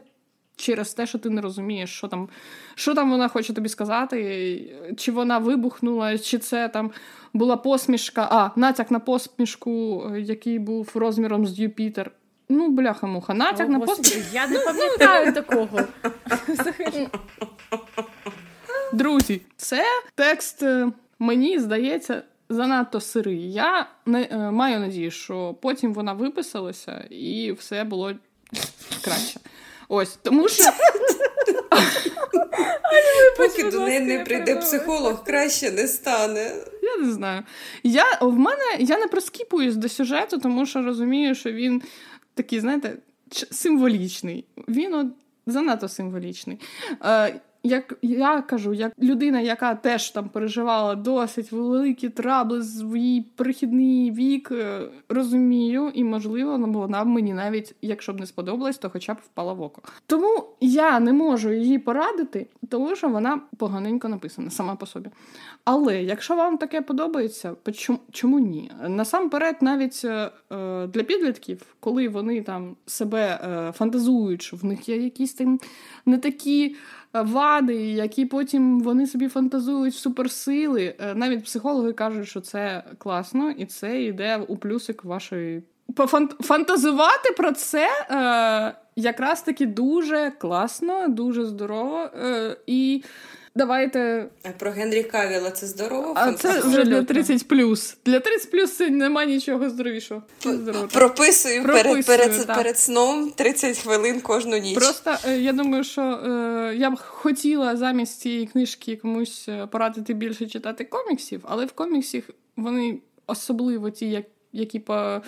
через те, що ти не розумієш, що там що там вона хоче тобі сказати, чи вона вибухнула, чи це там була посмішка, а натяк на посмішку, який був розміром з Юпітер. Ну, бляха-муха, натяк О, на посмішку. Я не пам'ятаю такого. Друзі, це текст, е, мені здається, занадто сирий. Я не, е, маю надію, що потім вона виписалася і все було краще. Ось, тому що. Поки до неї не прийде психолог, краще не стане. Я не знаю. Я в мене я не проскіпуюсь до сюжету, тому що розумію, що він такий, знаєте, символічний. Він от занадто символічний. Е, як я кажу, як людина, яка теж там переживала досить великі трабли свій прихідний вік, е, розумію, і можливо, ну, вона мені навіть, якщо б не сподобалась, то хоча б впала в око. Тому я не можу її порадити, тому що вона поганенько написана сама по собі. Але якщо вам таке подобається, чому, чому ні? Насамперед, навіть е, е, для підлітків, коли вони там себе е, фантазують, що в них є якісь там не такі вади, які потім вони собі фантазують в суперсили. Е, навіть психологи кажуть, що це класно, і це йде у плюсик вашої. Фантазувати про це е, якраз таки дуже класно, дуже здорово. Е, і Давайте. А про Генрі Кавіла це здорово? А це вже для 30 плюс. Для 30 плюс це немає нічого здоровішого. Прописую, перед перед, перед сном 30 хвилин кожну ніч. Просто е, я думаю, що е, я б хотіла замість цієї книжки комусь е, порадити більше читати коміксів, але в коміксах вони особливо ті, як які по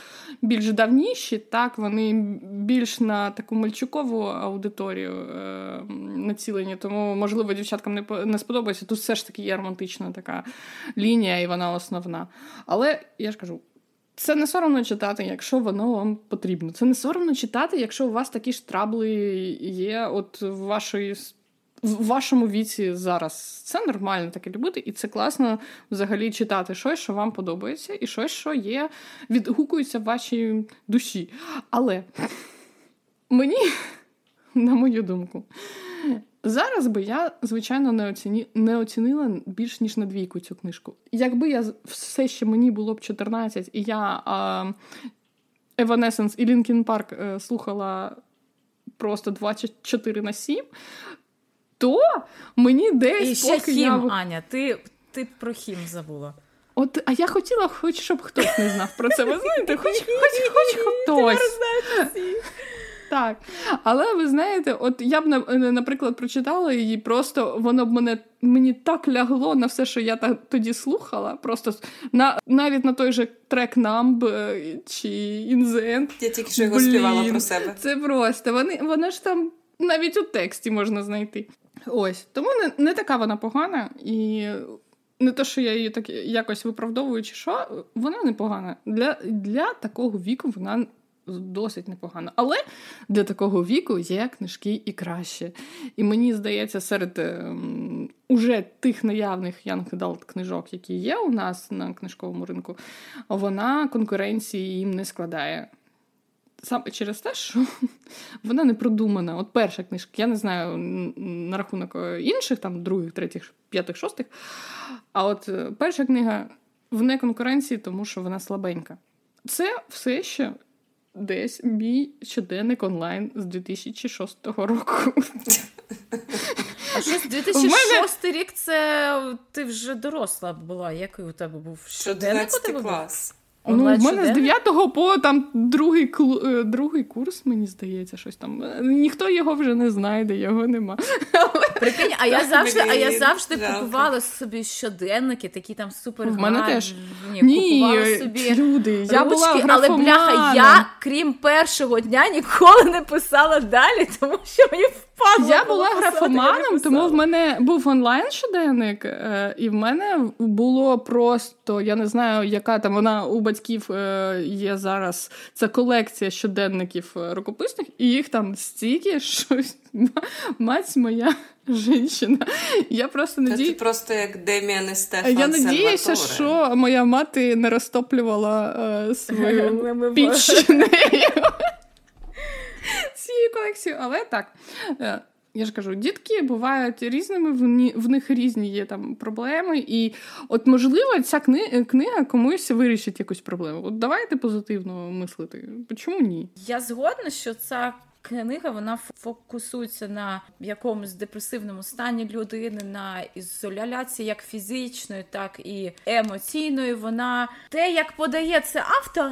більш давніші, так вони більш на таку мальчукову аудиторію е, націлені. Тому, можливо, дівчаткам не не сподобається. Тут все ж таки є романтична така лінія, і вона основна. Але я ж кажу. Це не соромно читати, якщо воно вам потрібно. Це не соромно читати, якщо у вас такі ж трабли є от в вашої в вашому віці зараз це нормально таке любити, і це класно взагалі читати щось, що вам подобається, і щось, що є, відгукується в вашій душі. Але мені, на мою думку, зараз би я, звичайно, не оціні... не оцінила більш ніж на двійку цю книжку. Якби я все ще мені було б 14, і я а, Evanescence і Linkin Park е, слухала просто 24 на 7, то мені десь. І ще хім, я... Аня, ти ти про хім забула. От, А я хотіла, хоч щоб хтось не знав про це. Ви знаєте, хоч хоч, хоч хтось. Так. Але ви знаєте, от я б, наприклад, прочитала її, просто воно б мене мені так лягло на все, що я тоді слухала. Просто на навіть на той же трек Numb е, чи End. Я тільки що його співала про себе. Це просто. Вони, Воно ж там навіть у тексті можна знайти. Ось тому не не така вона погана, і не те, що я її так якось виправдовую, чи що, вона непогана. Для, Для такого віку вона. Досить непогано. Але для такого віку є книжки і краще. І мені здається, серед ем, уже тих наявних Young Adult книжок, які є у нас на книжковому ринку, вона конкуренції їм не складає саме через те, що вона не продумана. От перша книжка, я не знаю на рахунок е, інших, там других, третіх, п'ятих, шостих. А от е, перша книга в неконкуренції, тому що вона слабенька. Це все ще десь мій щоденник онлайн з 2006 року. А щось 2006 рік це ти вже доросла була. Який у тебе був щоденник? у тебе клас. Ну, в мене з 9 по там другий е, другий курс, мені здається, щось там. Ніхто його вже не знайде, його нема. Прикинь, а я завжди а я завжди купувала собі щоденники, такі там супер В мене теж. Ні, купувала собі люди, я була Але бляха, я, крім першого дня, ніколи не писала далі, тому що мені Я була графоманом, тому в мене був онлайн щоденник, е, і в мене було просто, я не знаю, яка там вона у батьків е, є зараз. Це колекція щоденників е, рукописних, і їх там стільки, що мать моя жінка. Я просто надію... Це просто як Деміан Стефан Я надіюся, що моя мати не розтоплювала е, свою піч нею цією колекцією, але так. Е, я ж кажу, дітки бувають різними, в них різні є там проблеми. І от, можливо, ця книга комусь вирішить якусь проблему. От давайте позитивно мислити. Чому ні? Я згодна, що ця книга вона фокусується на якомусь депресивному стані людини, на ізоляції як фізичної, так і емоційної. Вона те, як подає це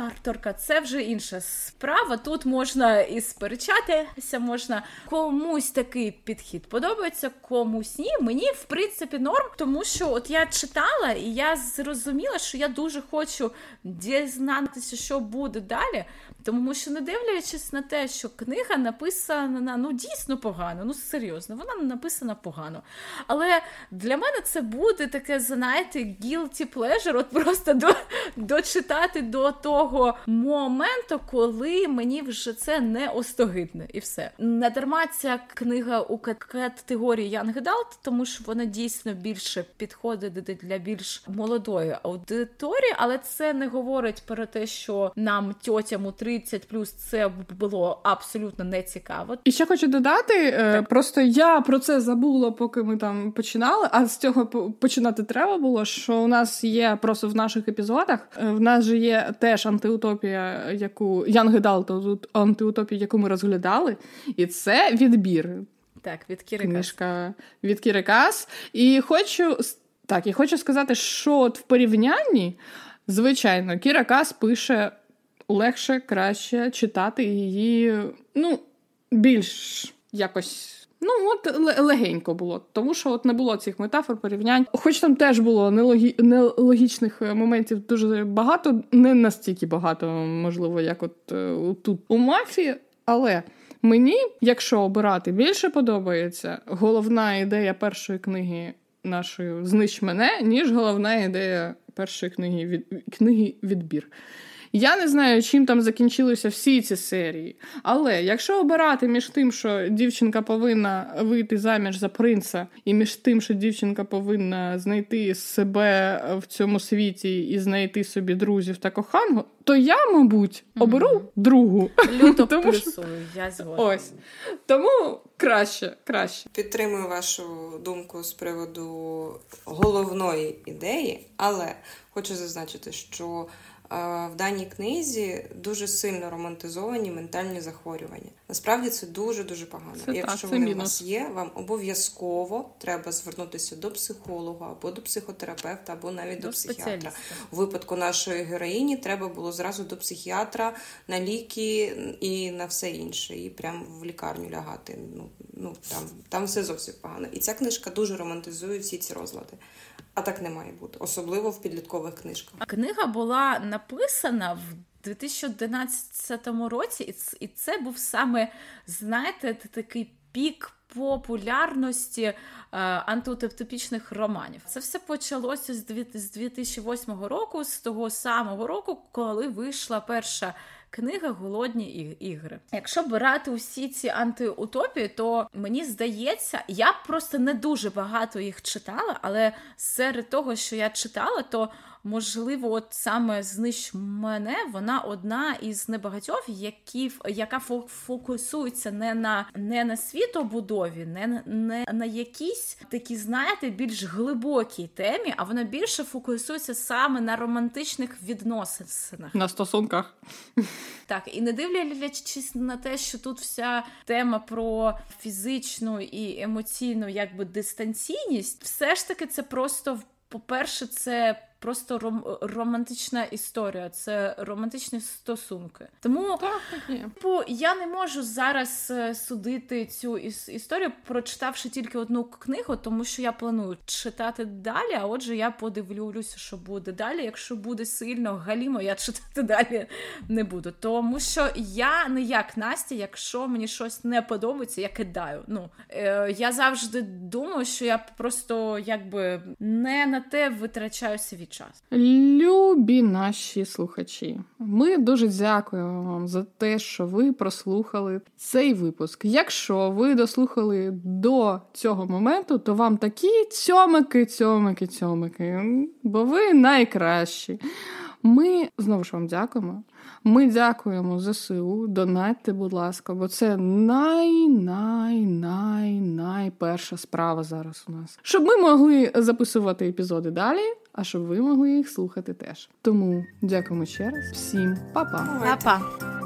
авторка, це вже інша справа. Тут можна і сперечатися, можна комусь такий підхід подобається, комусь ні. Мені в принципі норм, тому що от я читала і я зрозуміла, що я дуже хочу дізнатися, що буде далі. Тому що, не дивлячись на те, що книга написана ну дійсно погано, ну серйозно, вона написана погано. Але для мене це буде таке, знаєте, guilty pleasure, от просто до, дочитати до того моменту, коли мені вже це не остогидне, і все. Не дарма ця книга у категорії Young Adult, тому що вона дійсно більше підходить для більш молодої аудиторії, але це не говорить про те, що нам тьотям у 30 плюс це було абсолютно не цікаво. І ще хочу додати, е, просто я про це забула, поки ми там починали. А з цього починати треба було. Що у нас є просто в наших епізодах. Е, в нас же є теж антиутопія, яку Young Adult антиутопія, яку ми розглядали, і це відбір. Так, від Кіри Книжка від Кіри Кас. І хочу так, і хочу сказати, що от в порівнянні, звичайно, Кіра Кас пише легше, краще читати її, ну, більш якось. Ну, от легенько було, тому що от не було цих метафор, порівнянь. Хоч там теж було нелогі... нелогічних е, моментів дуже багато, не настільки багато, можливо, як от е, тут у мафії. Але мені, якщо обирати, більше подобається головна ідея першої книги нашої Знищ мене, ніж головна ідея першої книги від книги відбір. Я не знаю, чим там закінчилися всі ці серії. Але якщо обирати між тим, що дівчинка повинна вийти заміж за принца, і між тим, що дівчинка повинна знайти себе в цьому світі і знайти собі друзів та коханого, то я, мабуть, оберу mm-hmm. другу. Люто Тому плюсую, я згодна. Ось. Тому краще, краще. Підтримую вашу думку з приводу головної ідеї, але хочу зазначити, що в даній книзі дуже сильно романтизовані ментальні захворювання. Насправді це дуже дуже погано. Це Якщо так, вони у вас є, вам обов'язково треба звернутися до психолога або до психотерапевта, або навіть до, до психіатра. У випадку нашої героїні треба було зразу до психіатра на ліки і на все інше, і прямо в лікарню лягати. Ну ну там, там все зовсім погано. І ця книжка дуже романтизує всі ці розлади. А так не має бути, особливо в підліткових книжках. Книга була написана в 2011 році, і це був саме, знаєте, такий пік популярності е, антиутоптопічних романів. Це все почалося з 2008 року, з того самого року, коли вийшла перша книга Голодні ігри. Якщо брати усі ці антиутопії, то мені здається, я просто не дуже багато їх читала, але серед того, що я читала, то можливо, от саме знищ мене, вона одна із небагатьох, які яка фокусується не на не на світобудові, не, не на якійсь такі, знаєте, більш глибокій темі, а вона більше фокусується саме на романтичних відносинах. На стосунках. Так, і не дивлячись на те, що тут вся тема про фізичну і емоційну якби дистанційність, все ж таки, це просто, по-перше, це просто ром- романтична історія, це романтичні стосунки. Тому так, так типу, я не можу зараз е, судити цю історію, прочитавши тільки одну книгу, тому що я планую читати далі. А отже, я подивлюся, що буде далі. Якщо буде сильно галімо, я читати далі не буду. Тому що я не як Настя, якщо мені щось не подобається, я кидаю. Ну е, я завжди думаю, що я просто якби не на те витрачаю свій час. Любі наші слухачі, ми дуже дякуємо вам за те, що ви прослухали цей випуск. Якщо ви дослухали до цього моменту, то вам такі цьомики, цьомики, цьомики, бо ви найкращі. Ми знову ж вам дякуємо. Ми дякуємо ЗСУ. Донатьте, будь ласка, бо це най-най-най найперша справа зараз у нас. Щоб ми могли записувати епізоди далі, а щоб ви могли їх слухати теж. Тому дякуємо ще раз. Всім па-па. Па-па.